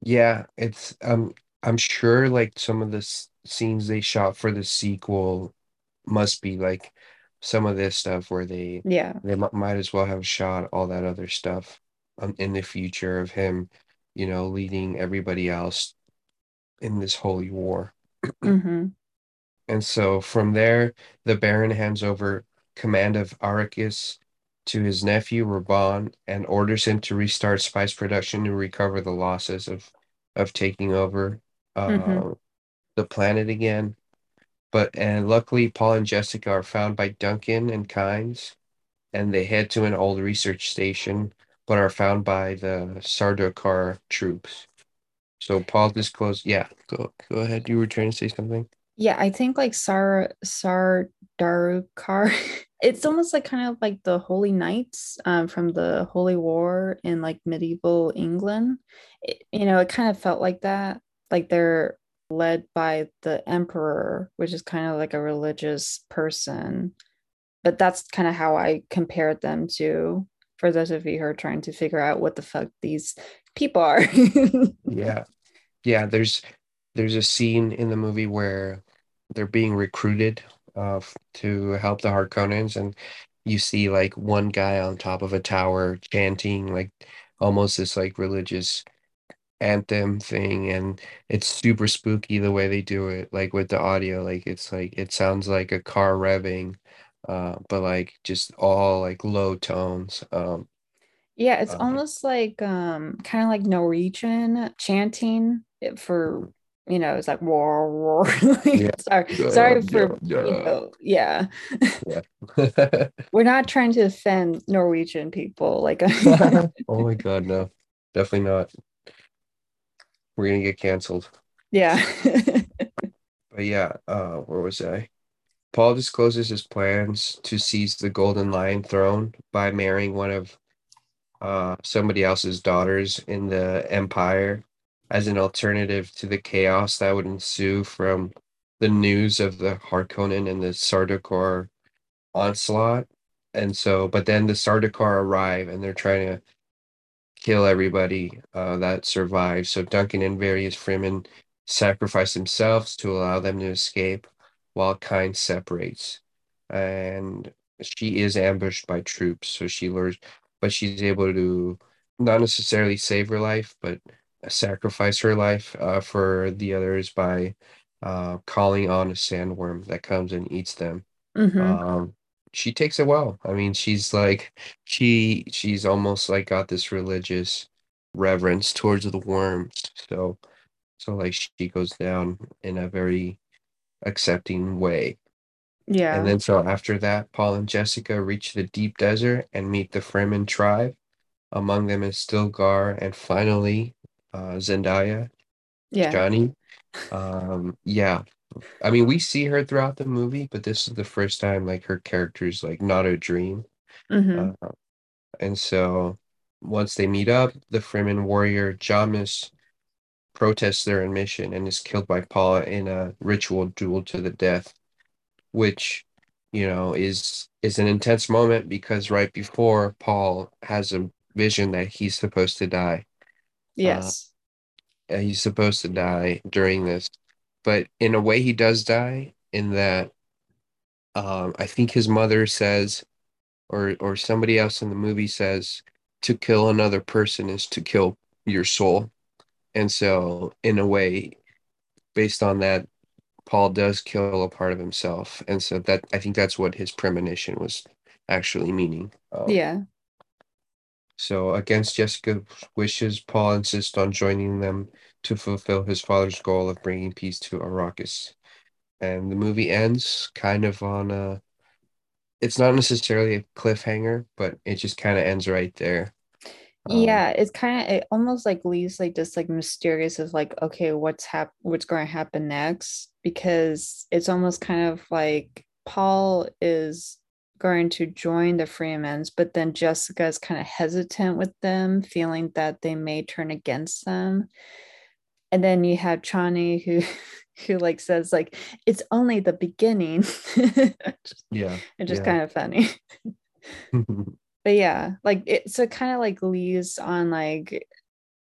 Yeah, it's um I'm sure like some of the s- scenes they shot for the sequel must be like some of this stuff where they Yeah. they m might as well have shot all that other stuff um, in the future of him, you know, leading everybody else in this holy war. Mm-hmm. And so from there, the Baron hands over command of Arrakis to his nephew Rabban and orders him to restart spice production to recover the losses of of taking over Mm-hmm. uh, the planet again. But and luckily, Paul and Jessica are found by Duncan and Kynes, and they head to an old research station, but are found by the Sardaukar troops. So Paul disclosed, yeah, go go ahead. You were trying to say something? Yeah, I think like Sar Sar Darukar, <laughs> it's almost like kind of like the Holy Knights um, from the Holy War in like medieval England. It, you know, it kind of felt like that. Like they're led by the emperor, which is kind of like a religious person. But that's kind of how I compared them to, for those of you who are trying to figure out what the fuck these people are. <laughs> Yeah. Yeah, there's there's a scene in the movie where they're being recruited uh to help the Harkonnens and you see like one guy on top of a tower chanting like almost this like religious anthem thing and it's super spooky the way they do it like with the audio like it's like it sounds like a car revving uh but like just all like low tones um Yeah, it's uh, almost like um kind of like Norwegian chanting for you know, it's like war war. <laughs> yeah sorry, yeah sorry yeah for you yeah know, yeah. yeah <laughs> We're not trying to offend Norwegian people. Like <laughs> Oh my God, no. Definitely not. We're gonna get canceled. yeah. But yeah, uh, where was I? Paul discloses his plans to seize the Golden Lion throne by marrying one of uh somebody else's daughters in the Empire as an alternative to the chaos that would ensue from the news of the Harkonnen and the Sardaukar onslaught. And so, but then the Sardaukar arrive and they're trying to kill everybody uh, that survives. So Duncan and various Fremen sacrifice themselves to allow them to escape, while Kyne separates. And she is ambushed by troops, so she lures, but she's able to not necessarily save her life, but sacrifice her life uh, for the others by uh, calling on a sandworm that comes and eats them. hmm Um, she takes it well. I mean, she's like she she's almost like got this religious reverence towards the worms. So so like she goes down in a very accepting way. Yeah. And then so after that, Paul and Jessica reach the deep desert and meet the Fremen tribe. Among them is Stilgar and finally uh, Zendaya, Yeah. Chani. Um, yeah, I mean, we see her throughout the movie, but this is the first time like her character is like not a dream. hmm Uh, and so once they meet up, the Fremen warrior Jamis protests their admission and is killed by Paul in a ritual duel to the death, which, you know, is is an intense moment because right before Paul has a vision that he's supposed to die. Uh, Yes. he's supposed to die during this, but in a way he does die in that um, I think his mother says, or or somebody else in the movie says, to kill another person is to kill your soul. And so, in a way, based on that, Paul does kill a part of himself. And so that I think that's what his premonition was actually meaning. Um, Yeah. so against Jessica's wishes, Paul insists on joining them to fulfill his father's goal of bringing peace to Arrakis. And the movie ends kind of on a, it's not necessarily a cliffhanger, but it just kind of ends right there. Um, Yeah, it's kind of it almost like leaves like this like mysterious of like okay, what's hap what's going to happen next because it's almost kind of like Paul is going to join the Fremens, but then Jessica is kind of hesitant with them, feeling that they may turn against them. And then you have Chani who <laughs> who like says like it's only the beginning. <laughs> yeah, It's just yeah. kind of funny. <laughs> But yeah, like it so kind of like leaves on like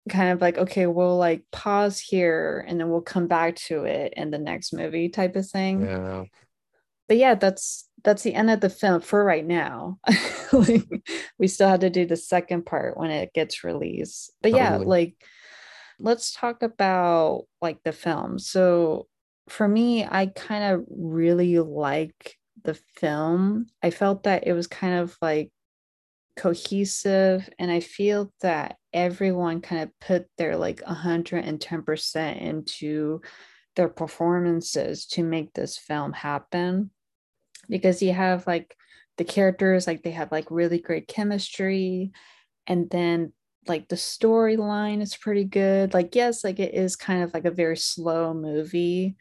kind of like okay we'll like pause here and then we'll come back to it in the next movie type of thing. Yeah, but yeah that's that's the end of the film for right now. <laughs> Like we still have to do the second part when it gets released. But yeah like let's talk about like the film. So for me i kind of really like the film. I felt that it was kind of like cohesive and i feel that everyone kind of put their like 110% into their performances to make this film happen. Because you have like the characters like they have like really great chemistry and then like the storyline is pretty good. Like yes like it is kind of like a very slow movie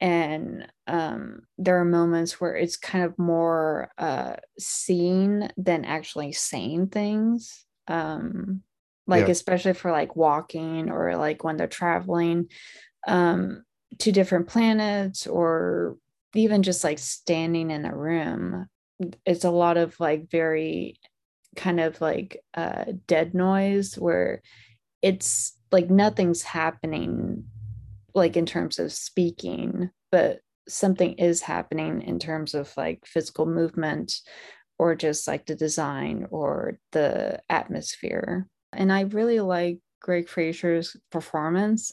and um, there are moments where it's kind of more uh, seen than actually saying things um, like Yeah, especially for like walking or like when they're traveling um, to different planets or even just like standing in a room it's a lot of like very kind of like uh, dead noise where it's like nothing's happening like in terms of speaking, but something is happening in terms of like physical movement or just like the design or the atmosphere. And I really like Greig Fraser's performance.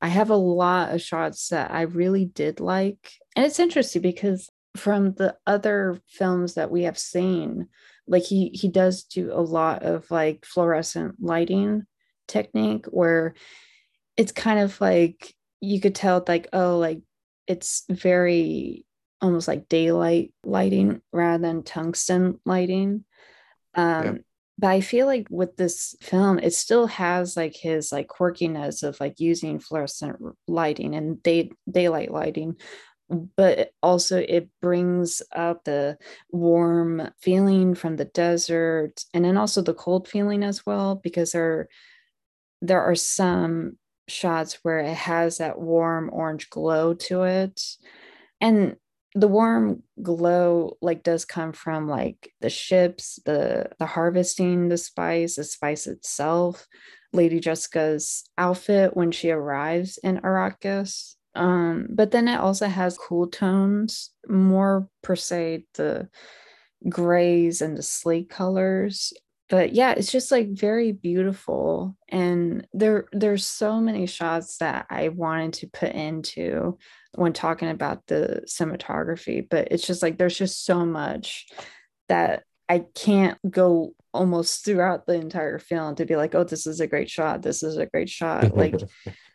I have a lot of shots that I really did like. And it's interesting because from the other films that we have seen, like he he does do a lot of like fluorescent lighting technique where it's kind of like you could tell like oh like it's very almost like daylight lighting rather than tungsten lighting. Yeah, um but i feel like with this film it still has like his like quirkiness of like using fluorescent lighting and day daylight lighting. But also it brings up the warm feeling from the desert and then also the cold feeling as well because there there are some shots where it has that warm orange glow to it. And the warm glow like does come from like the ships the the harvesting the spice the spice itself. Lady jessica's outfit when she arrives in arrakis. Um but then it also has cool tones more per se the grays and the slate colors but yeah it's just like very beautiful and there there's so many shots that i wanted to put into when talking about the cinematography but it's just like there's just so much that i can't go almost throughout the entire film to be like oh this is a great shot this is a great shot like <laughs>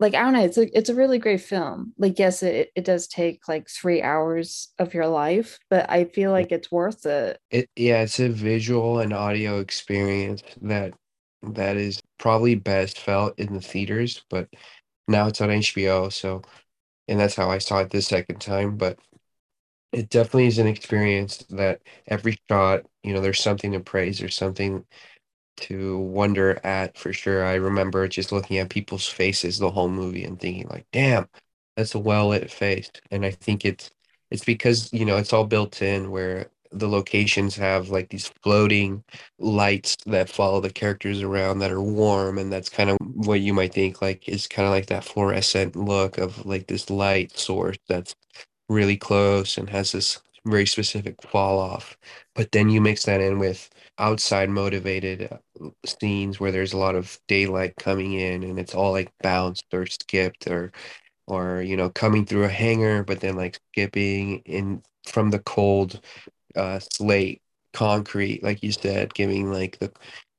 like I don't know, it's a it's a really great film. Like, yes, it it does take like three hours of your life, but I feel mm. like it's worth it. it yeah, it's a visual and audio experience that that is probably best felt in the theaters, but now it's on HBO, so and that's how I saw it the second time. But it definitely is an experience that every shot, you know, there's something to praise, there's something to wonder at for sure. I remember just looking at people's faces the whole movie and thinking like, damn, that's a well lit face. And I think it's it's because, you know, it's all built in where the locations have like these floating lights that follow the characters around that are warm and that's kind of what you might think like is kind of like that fluorescent look of like this light source that's really close and has this very specific fall off. But then you mix that in with outside motivated uh, scenes where there's a lot of daylight coming in and it's all like bounced or skipped or or you know coming through a hangar but then like skipping in from the cold uh slate concrete like you said giving like the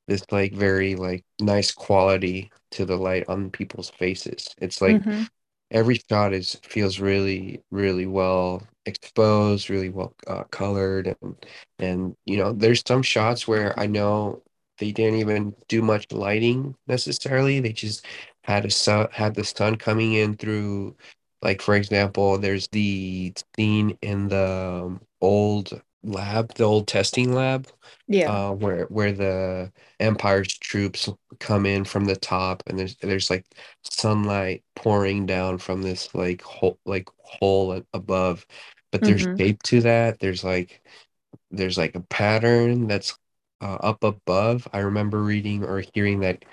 this like very like nice quality to the light on people's faces it's like Mm-hmm. every shot is feels really really well exposed really well uh, colored and and you know there's some shots where i know they didn't even do much lighting necessarily they just had a sun had the sun coming in through like for example there's the scene in the um, old lab the old testing lab Yeah. uh where where the empire's troops come in from the top and there's there's like sunlight pouring down from this like hole like hole above but there's Mm-hmm. shape to that there's like there's like a pattern that's uh, up above i remember reading or hearing that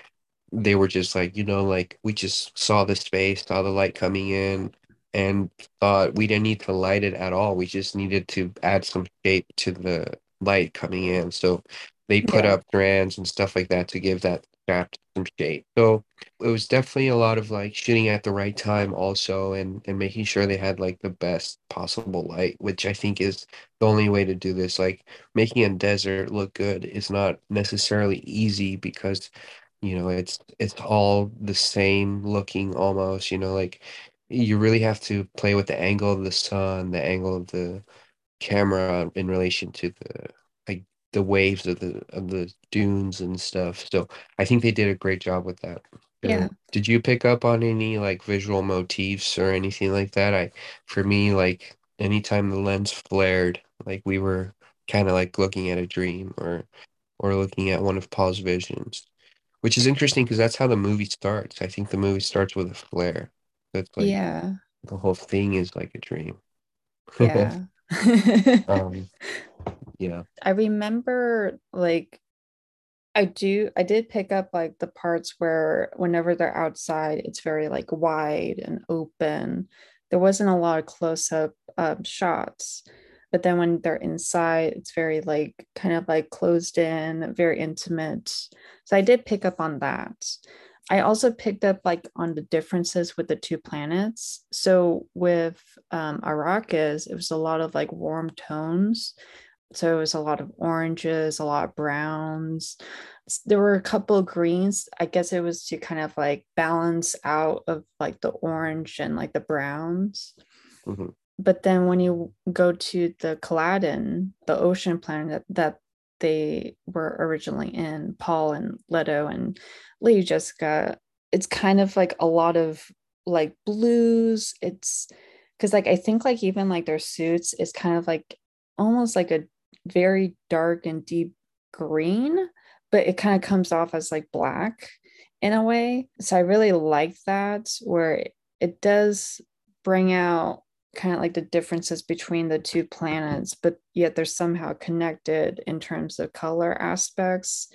they were just like, you know, like we just saw the space, saw the light coming in, and thought we didn't need to light it at all. We just needed to add some shape to the light coming in. So they put Yeah. up strands and stuff like that to give that shaft some shape. So it was definitely a lot of like shooting at the right time also and and making sure they had like the best possible light, which I think is the only way to do this. Like making a desert look good is not necessarily easy because you know it's it's all the same looking almost you know like you really have to play with the angle of the sun the angle of the camera in relation to the the waves of the of the dunes and stuff so i think they did a great job with that Yeah. did you pick up on any like visual motifs or anything like that i for me like anytime the lens flared like we were kind of like looking at a dream or or looking at one of paul's visions which is interesting because that's how the movie starts. I think the movie starts with a flare. That's like Yeah. the whole thing is like a dream. Yeah. <laughs> Um, yeah. I remember like I do I did pick up like the parts where whenever they're outside, it's very like wide and open. There wasn't a lot of close-up um, shots. But then when they're inside, it's very like kind of like closed in, very intimate. So I did pick up on that. I also picked up like on the differences with the two planets. So with um, Arrakis, it was a lot of like warm tones so it was a lot of oranges, a lot of browns. There were a couple of greens. I guess it was to kind of like balance out of like the orange and like the browns. Mhm. But then when you go to the Caladan, the ocean planet that, that they were originally in, Paul and Leto and Lady Jessica, it's kind of like a lot of like blues. It's because like I think like even like their suits is kind of like almost like a very dark and deep green, but it kind of comes off as like black in a way. So I really like that where it, does bring out kind of like the differences between the two planets, but yet they're somehow connected in terms of color aspects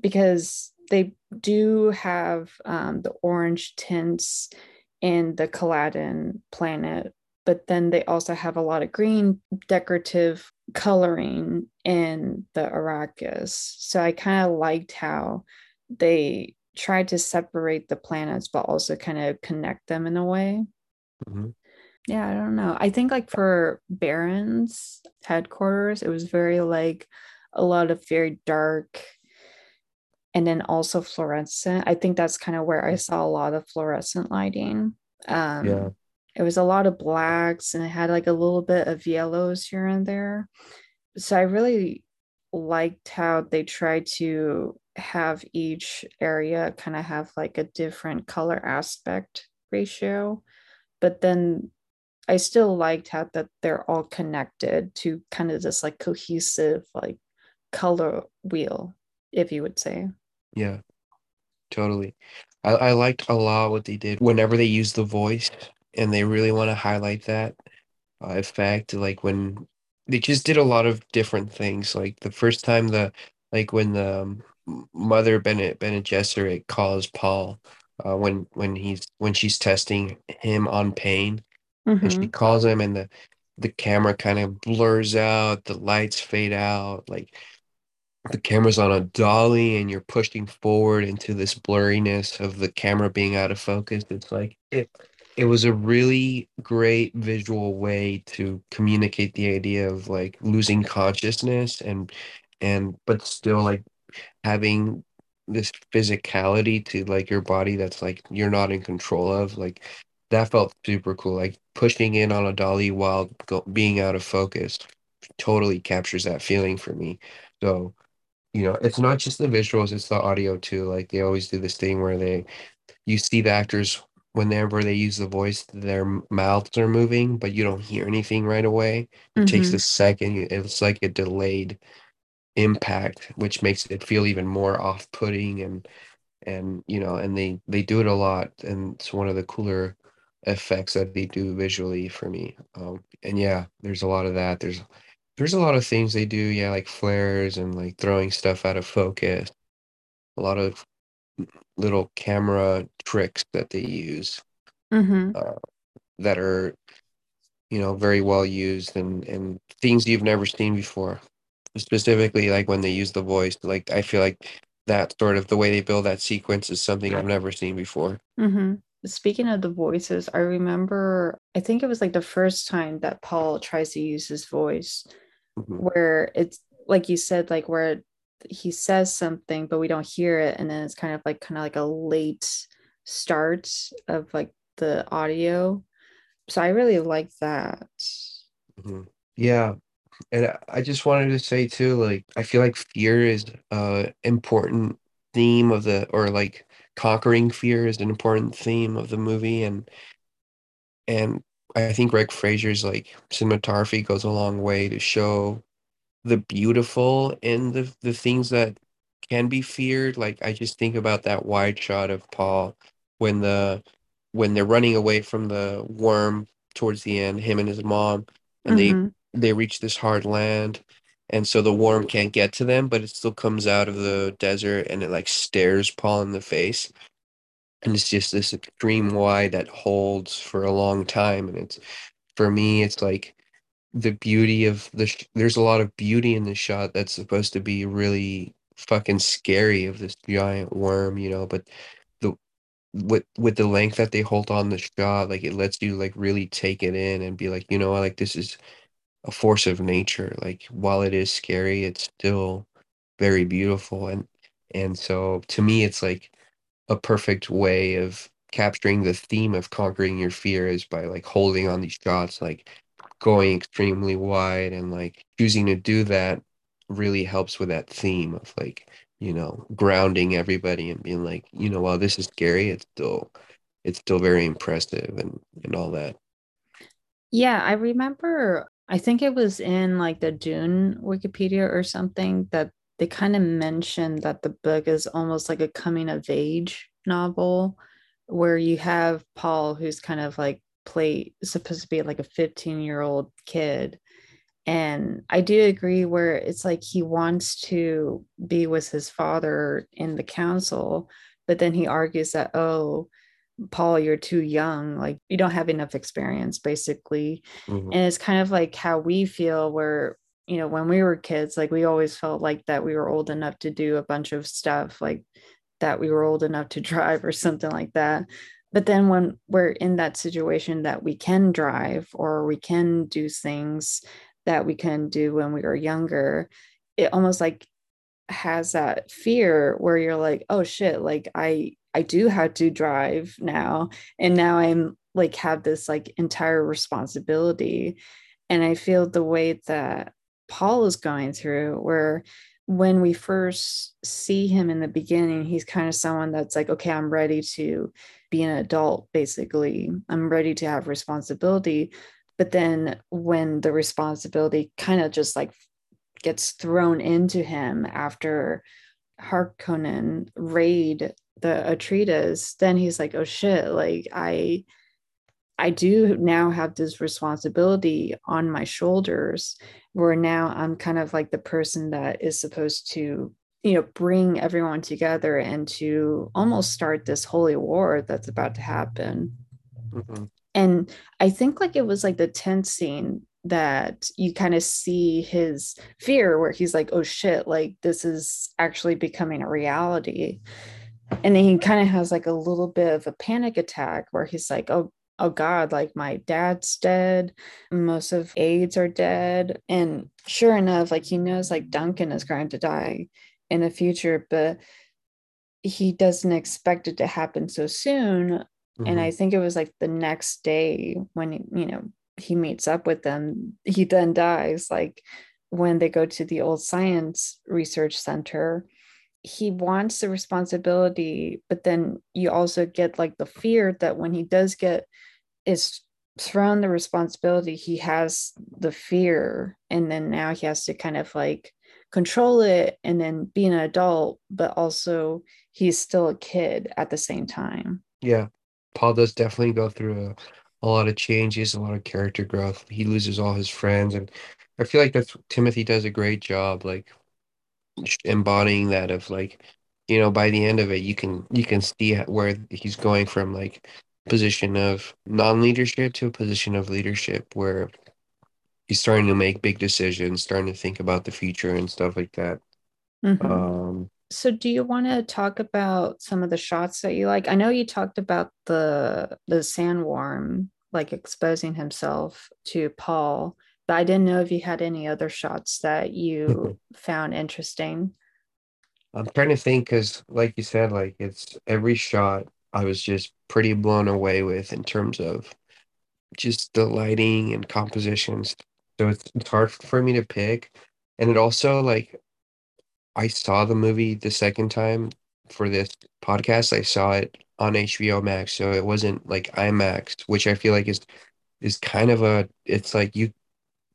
because they do have um, the orange tints in the Caladan planet, but then they also have a lot of green decorative coloring in the Arrakis. So I kind of liked how they tried to separate the planets, but also kind of connect them in a way. Mhm. Yeah, I don't know. I think like for Baron's headquarters, it was very like a lot of very dark and then also fluorescent. I think that's kind of where I saw a lot of fluorescent lighting. Um, Yeah. It was a lot of blacks and it had like a little bit of yellows here and there. So I really liked how they tried to have each area kind of have like a different color aspect ratio. But then I still liked how that they're all connected to kind of this like cohesive like color wheel, if you would say. Yeah, totally. I, I liked a lot what they did whenever they use the voice and they really want to highlight that uh, effect. Like when they just did a lot of different things. Like the first time the like when the um, mother Bene Bene Gesserit calls Paul uh, when when he's when she's testing him on pain and she Mm-hmm. calls him and the the camera kind of blurs out, the lights fade out, like the camera's on a dolly and you're pushing forward into this blurriness of the camera being out of focus. It's like it it was a really great visual way to communicate the idea of like losing consciousness and and but still like having this physicality to like your body that's like you're not in control of like that felt super cool. Like pushing in on a dolly while go, being out of focus totally captures that feeling for me. So you know it's not just the visuals it's the audio too. Like they always do this thing where they you see the actors whenever they use the voice their mouths are moving but you don't hear anything right away. It takes Mm-hmm. a second it's like a delayed impact which makes it feel even more off-putting and and you know and they they do it a lot and it's one of the cooler effects that they do visually for me. Um and yeah there's a lot of that. There's there's a lot of things they do yeah like flares and like throwing stuff out of focus. A lot of little camera tricks that they use Mm-hmm. uh, that are you know very well used and and things you've never seen before specifically like when they use the voice like i feel like that sort of the way they build that sequence is something i've never seen before Mm-hmm. Speaking of the voices, I remember I think it was like the first time that Paul tries to use his voice Mhm, where it's like you said, like where he says something, but we don't hear it, and then it's kind of like kind of like a late start of like the audio. So I really like that. mhm. yeah and I just wanted to say too like i feel like fear is a important theme of the or like conquering fear is an important theme of the movie and and i think greig fraser's like cinematography goes a long way to show the beautiful in the the things that can be feared. Like I just think about that wide shot of Paul when the when they're running away from the worm towards the end, him and his mom, and they Mm-hmm. they reach this hard land. And so the worm can't get to them, but it still comes out of the desert and it like stares Paul in the face. And it's just this extreme wide that holds for a long time. And it's for me, it's like the beauty of the sh- there's a lot of beauty in the shot that's supposed to be really fucking scary of this giant worm, you know, but the with with the length that they hold on the shot, like it lets you like really take it in and be like, you know, like this is a force of nature. Like while it is scary, it's still very beautiful and and so to me it's like a perfect way of capturing the theme of conquering your fear is by like holding on these shots, like going extremely wide and like choosing to do that really helps with that theme of like, you know, grounding everybody and being like, you know, while this is scary, it's still it's still very impressive and and all that. Yeah, I remember, I think it was in like the Dune Wikipedia or something that they kind of mentioned that the book is almost like a coming of age novel where you have Paul who's kind of like play supposed to be like a 15 year old kid. And I do agree where it's like he wants to be with his father in the council, but then he argues that, oh, Paul, you're too young. Like, you don't have enough experience, basically. Mhm. And it's kind of like how we feel, where, you know, when we were kids, like, we always felt like that we were old enough to do a bunch of stuff, like that we were old enough to <laughs> drive or something like that. But then when we're in that situation that we can drive or we can do things that we can do when we were younger, it almost like has that fear where you're like, oh shit, like I I do have to drive now. And now I'm like have this like entire responsibility. And I feel the way that Paul is going through, where when we first see him in the beginning, he's kind of someone that's like, okay, I'm ready to be an adult, basically. I'm ready to have responsibility. but then when the responsibility kind of just like gets thrown into him after Harkonnen raid the Atreides, then he's like, oh shit, like I I do now have this responsibility on my shoulders where now I'm kind of like the person that is supposed to, you know, bring everyone together and to almost start this holy war that's about to happen. Mm-hmm. And I think like it was like the tenth scene that you kind of see his fear where he's like, oh shit, like this is actually becoming a reality. And then he kind of has like a little bit of a panic attack where he's like, oh oh God, like my dad's dead. Most of aides are dead. And sure enough, like he knows like Duncan is going to die in the future, but he doesn't expect it to happen so soon. Mm-hmm. And I think it was like the next day when, you know, he meets up with them, he then dies. Like when they go to the old science research center, he wants the responsibility, but then you also get like the fear that when he does get is thrown the responsibility, he has the fear, and then now he has to kind of like control it and then be an adult, but also he's still a kid at the same time. Yeah. Paul does definitely go through a, a lot of changes, a lot of character growth. He loses all his friends and I feel like that's Timothée does a great job like embodying that of like you know by the end of it you can you can see where he's going from like position of non-leadership to a position of leadership where he's starting to make big decisions starting to think about the future and stuff like that mm-hmm. um so do you want to talk about some of the shots that you like i know you talked about the the sandworm like exposing himself to paul but I didn't know if you had any other shots that you <laughs> found interesting. I'm trying to think because, like you said, like it's every shot I was just pretty blown away with in terms of just the lighting and compositions. So it's, it's hard for me to pick. And it also, like, I saw the movie the second time for this podcast. I saw it on HBO Max. So it wasn't like IMAX, which I feel like is is kind of a it's like you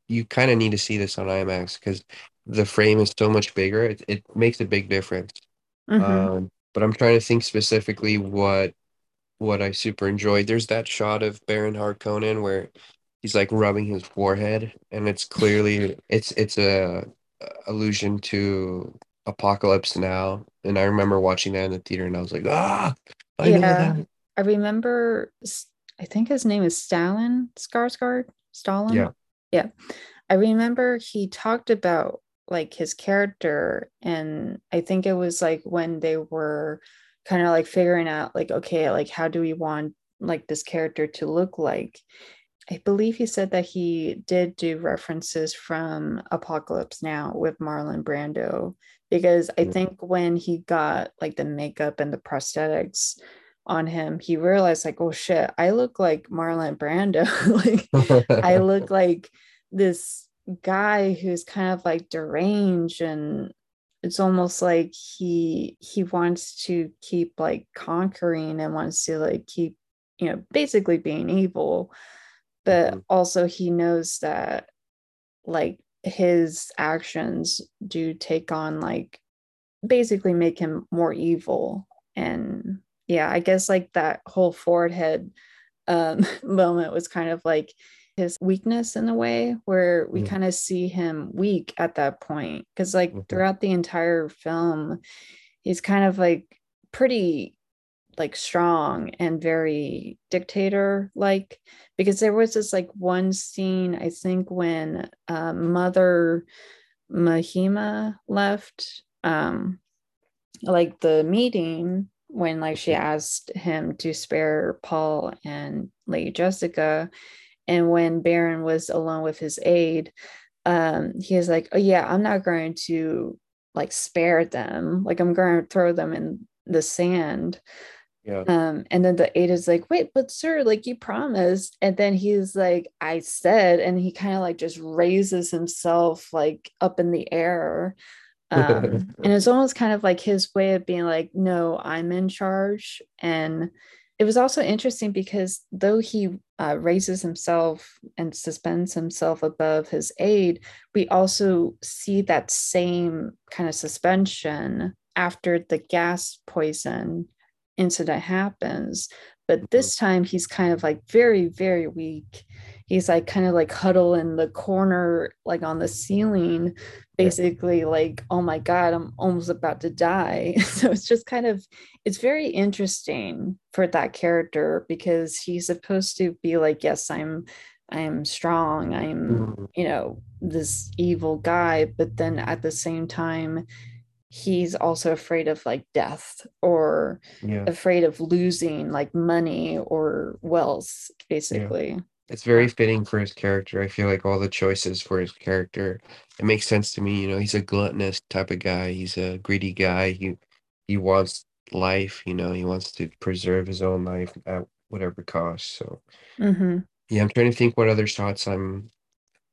you kind of need to see this on IMAX because the frame is so much bigger. It, it makes a big difference. Mm-hmm. Um, but I'm trying to think specifically what what I super enjoyed. There's that shot of Baron Harkonnen where he's like rubbing his forehead, and it's clearly it's it's a, a allusion to Apocalypse Now. And I remember watching that in the theater, and I was like, ah, I yeah. I remember. I think his name is Stellan Skarsgård. Stellan. Yeah. Yeah. I remember he talked about like his character and I think it was like when they were kind of like figuring out like okay, like how do we want like this character to look like? I believe he said that he did do references from Apocalypse Now with Marlon Brando because I mm. think when he got like the makeup and the prosthetics on him, he realized like, oh shit, I look like Marlon Brando. <laughs> like I <laughs> look like this guy who's kind of like deranged and it's almost like he he wants to keep like conquering and wants to like keep you know basically being evil but mm-hmm. also he knows that like his actions do take on like basically make him more evil and yeah, I guess like that whole forehead um, <laughs> moment was kind of like his weakness in a way where we mm. kind of see him weak at that point because like mm-hmm. throughout the entire film he's kind of like pretty like strong and very dictator like because there was this like one scene i think when uh, mother mohiam left um like the meeting when like she asked him to spare Paul and Lady Jessica, and when Baron was alone with his aide, um, he was like, "Oh yeah, I'm not going to like spare them. Like I'm going to throw them in the sand." Yeah. Um, and then the aide is like, wait, but sir, like you promised. And then he's like, I said, and he kind of like just raises himself like up in the air um, <laughs> and it's almost kind of like his way of being like no i'm in charge and it was also interesting because though he uh, raises himself and suspends himself above his aide, we also see that same kind of suspension after the gas poison incident happens. But Mhm. this time he's kind of like very, very weak. He's like kind of like huddle in the corner, like on the ceiling, basically like, oh my God, I'm almost about to die. <laughs> So it's just kind of it's very interesting for that character because he's supposed to be like, yes, I'm I'm strong, I'm, Mhm. you know, this evil guy, but then at the same time, he's also afraid of like death or Yeah. afraid of losing like money or wealth, Yeah. basically. It's very fitting for his character. I feel like all the choices for his character, it makes sense to me. You know, he's a gluttonous type of guy. He's a greedy guy. He he wants life, you know, he wants to preserve his own life at whatever cost. So hmm yeah, I'm trying to think what other shots I'm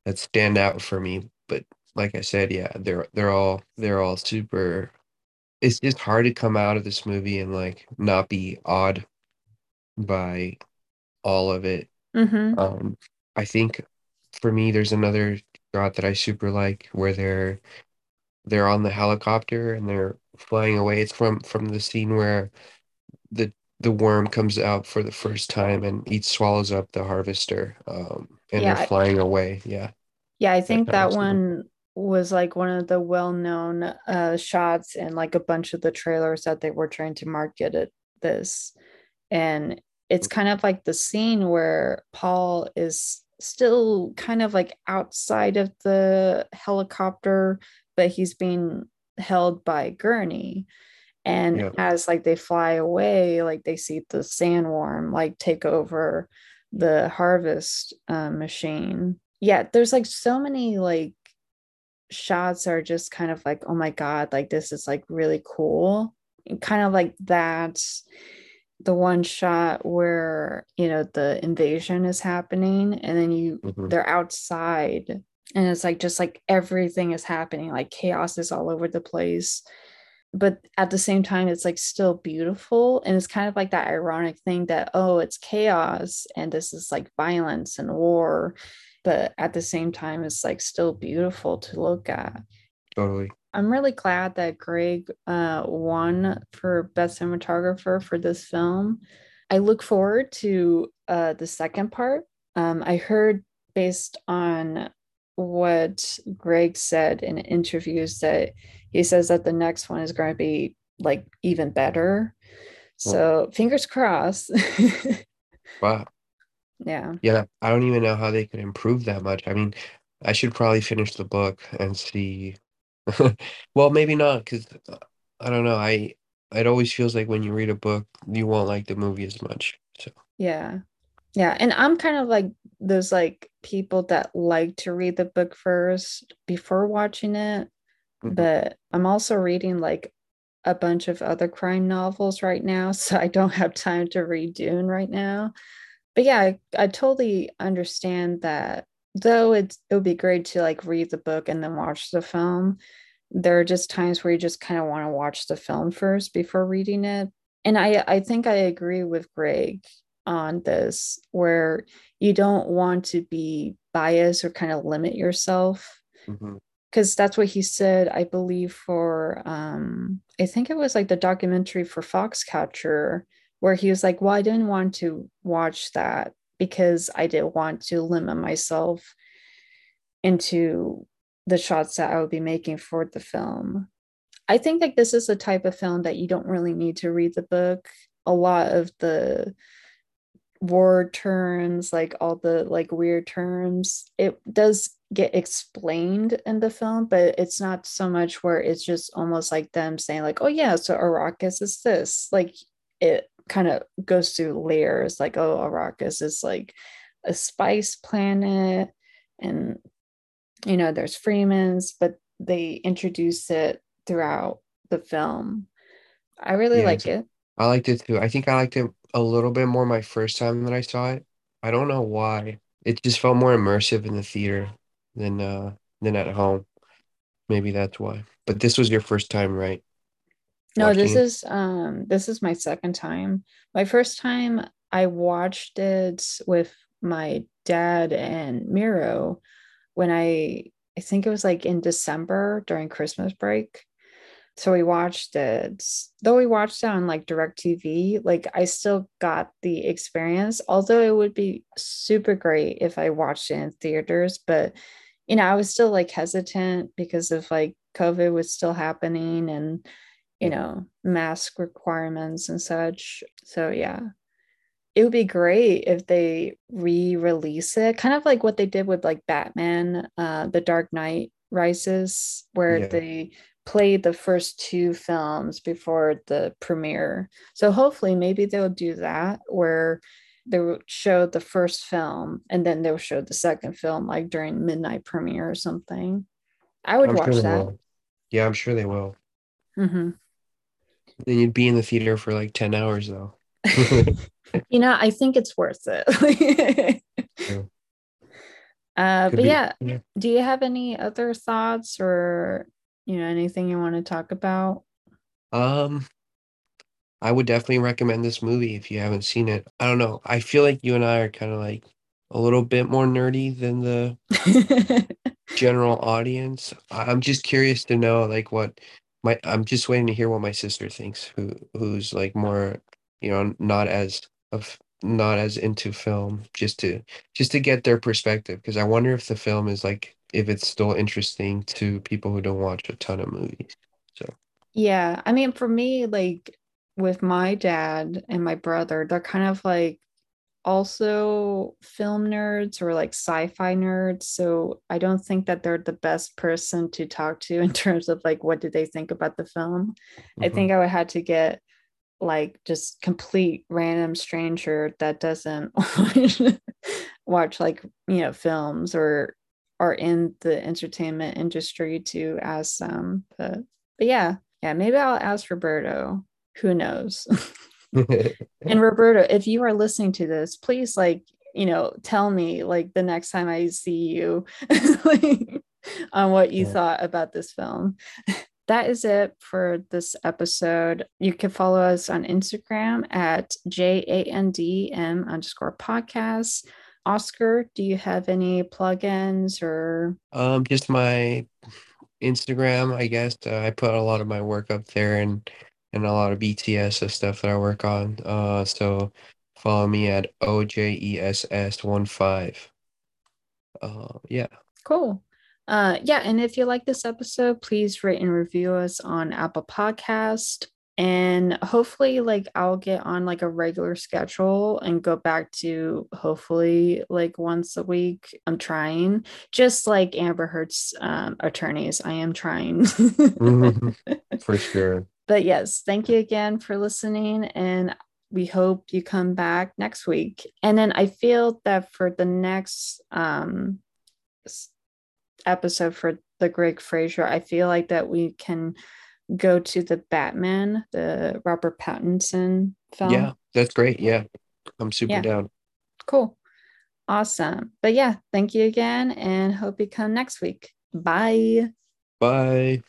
that stand out for me. But like I said, yeah, they're they're all they're all super it's just hard to come out of this movie and like not be awed by all of it. hmm Um, I think for me, there's another shot that I super like where they're they're on the helicopter and they're flying away. It's from from the scene where the the worm comes out for the first time and eats swallows up the harvester. Um, and Yeah, they're I- flying away. Yeah, yeah, I think shot that one was like one of the well-known uh shots in like a bunch of the trailers that they were trying to market it this. And it's kind of like the scene where Paul is still kind of like outside of the helicopter, but he's being held by Gurney. And Yeah. as like they fly away, like they see the sandworm like take over the harvest uh, machine. Yeah, there's like so many like shots are just kind of like, oh my God, like this is like really cool. And kind of like that the one shot where you know the invasion is happening and then you Mhm. they're outside and it's like just like everything is happening like chaos is all over the place but at the same time it's like still beautiful and it's kind of like that ironic thing that oh it's chaos and this is like violence and war but at the same time it's like still beautiful to look at Totally. I'm really glad that Greig uh, won for best cinematographer for this film. I look forward to uh, the second part. Um, I heard based on what Greig said in interviews that he says that the next one is going to be like even better. So fingers crossed. <laughs> Wow. Yeah. Yeah, I don't even know how they could improve that much. I mean, I should probably finish the book and see. <laughs> Well, maybe not, because I don't know. I it always feels like when you read a book, you won't like the movie as much. So, Yeah. Yeah. And I'm kind of like those like people that like to read the book first before watching it. Mhm. But I'm also reading like a bunch of other crime novels right now. <laughs> So I don't have time to read Dune right now. But yeah, I, I totally understand that though it's it would be great to like read the book and then watch the film. There are just times where you just kind of want to watch the film first before reading it. And I I think I agree with Greig on this, where you don't want to be biased or kind of limit yourself. mhm. Because that's what he said, I believe, for um, I think it was like the documentary for Foxcatcher, where he was like, Well, I didn't want to watch that because I didn't want to limit myself into the shots that I would be making for the film. I think like this is the type of film that you don't really need to read the book. A lot of the word terms, like all the like weird terms, it does get explained in the film, but it's not so much where it's just almost like them saying like, "Oh yeah, so Arrakis is this." Like it kind of goes through layers. Like, "Oh, Arrakis is like a spice planet," and you know, there's Fremen's, but they introduce it throughout the film. I really Yeah, like it. I liked it too. I think I liked it a little bit more my first time that I saw it. I don't know why. It just felt more immersive in the theater than uh than at home. Maybe that's why. But this was your first time, right? No, this is um this is my second time. My first time I watched it with my dad and Miro when I I think it was like in December during Christmas break. So we watched it. Though we watched it on like direct TV, like I still got the experience. Although it would be super great if I watched it in theaters, but you know, I was still like hesitant because of like COVID was still happening and you know, mask requirements and such. So yeah, it would be great if they re-release it, kind of like what they did with like Batman, uh, The Dark Knight Rises, where Yeah. they played the first two films before the premiere. So hopefully maybe they'll do that where they will show the first film and then they'll show the second film like during midnight premiere or something. I would I'm watch they that. will. Yeah, I'm sure they will. hmm Then you'd be in the theater for like 10 hours though. <laughs> You know, I think it's worth it. Yeah. <laughs> uh, but be. yeah, Yeah. do you have any other thoughts or you know anything you want to talk about? Um, I would definitely recommend this movie if you haven't seen it. I don't know. I feel like you and I are kind of like a little bit more nerdy than the <laughs> general audience. I'm just curious to know like what my I'm just waiting to hear what my sister thinks, who who's like more, you know, not as of not as into film, just to just to get their perspective because I wonder if the film is like if it's still interesting to people who don't watch a ton of movies. So, Yeah, I mean, for me, like with my dad and my brother, they're kind of like also film nerds or like sci-fi nerds. So I don't think that they're the best person to talk to <laughs> in terms of like what did they think about the film. I mhm. think I would have to get like just complete random stranger that doesn't <laughs> watch like you know films or are in the entertainment industry to ask them. But but yeah, yeah, maybe I'll ask Roberto. Who knows? <laughs> <laughs> and Roberto, if you are listening to this, please like, you know, tell me like the next time I see you <laughs> like, on what you Yeah. thought about this film. That is it for this episode. You can follow us on Instagram at J-A-N-D-M underscore podcast. Oscar, do you have any plugins or Um, just my Instagram, I guess. Uh, I put a lot of my work up there and and a lot of BTS of stuff that I work on. Uh, so follow me at OJESS15. Uh, yeah. Cool. Uh, yeah, and if you like this episode, please rate and review us on Apple Podcast. And hopefully, like I'll get on like a regular schedule and go back to hopefully like once a week. I'm trying, just like Amber Heard's um, attorneys. I am trying. <laughs> For sure. But yes, thank you again for listening, and we hope you come back next week. And then I feel that for the next um episode for the Greig Fraser, I feel like that we can go to the Batman, the Robert Pattinson film. Yeah, that's great. Yeah. I'm super Yeah. down. Cool. Awesome. But yeah, thank you again and hope you come next week. Bye. Bye.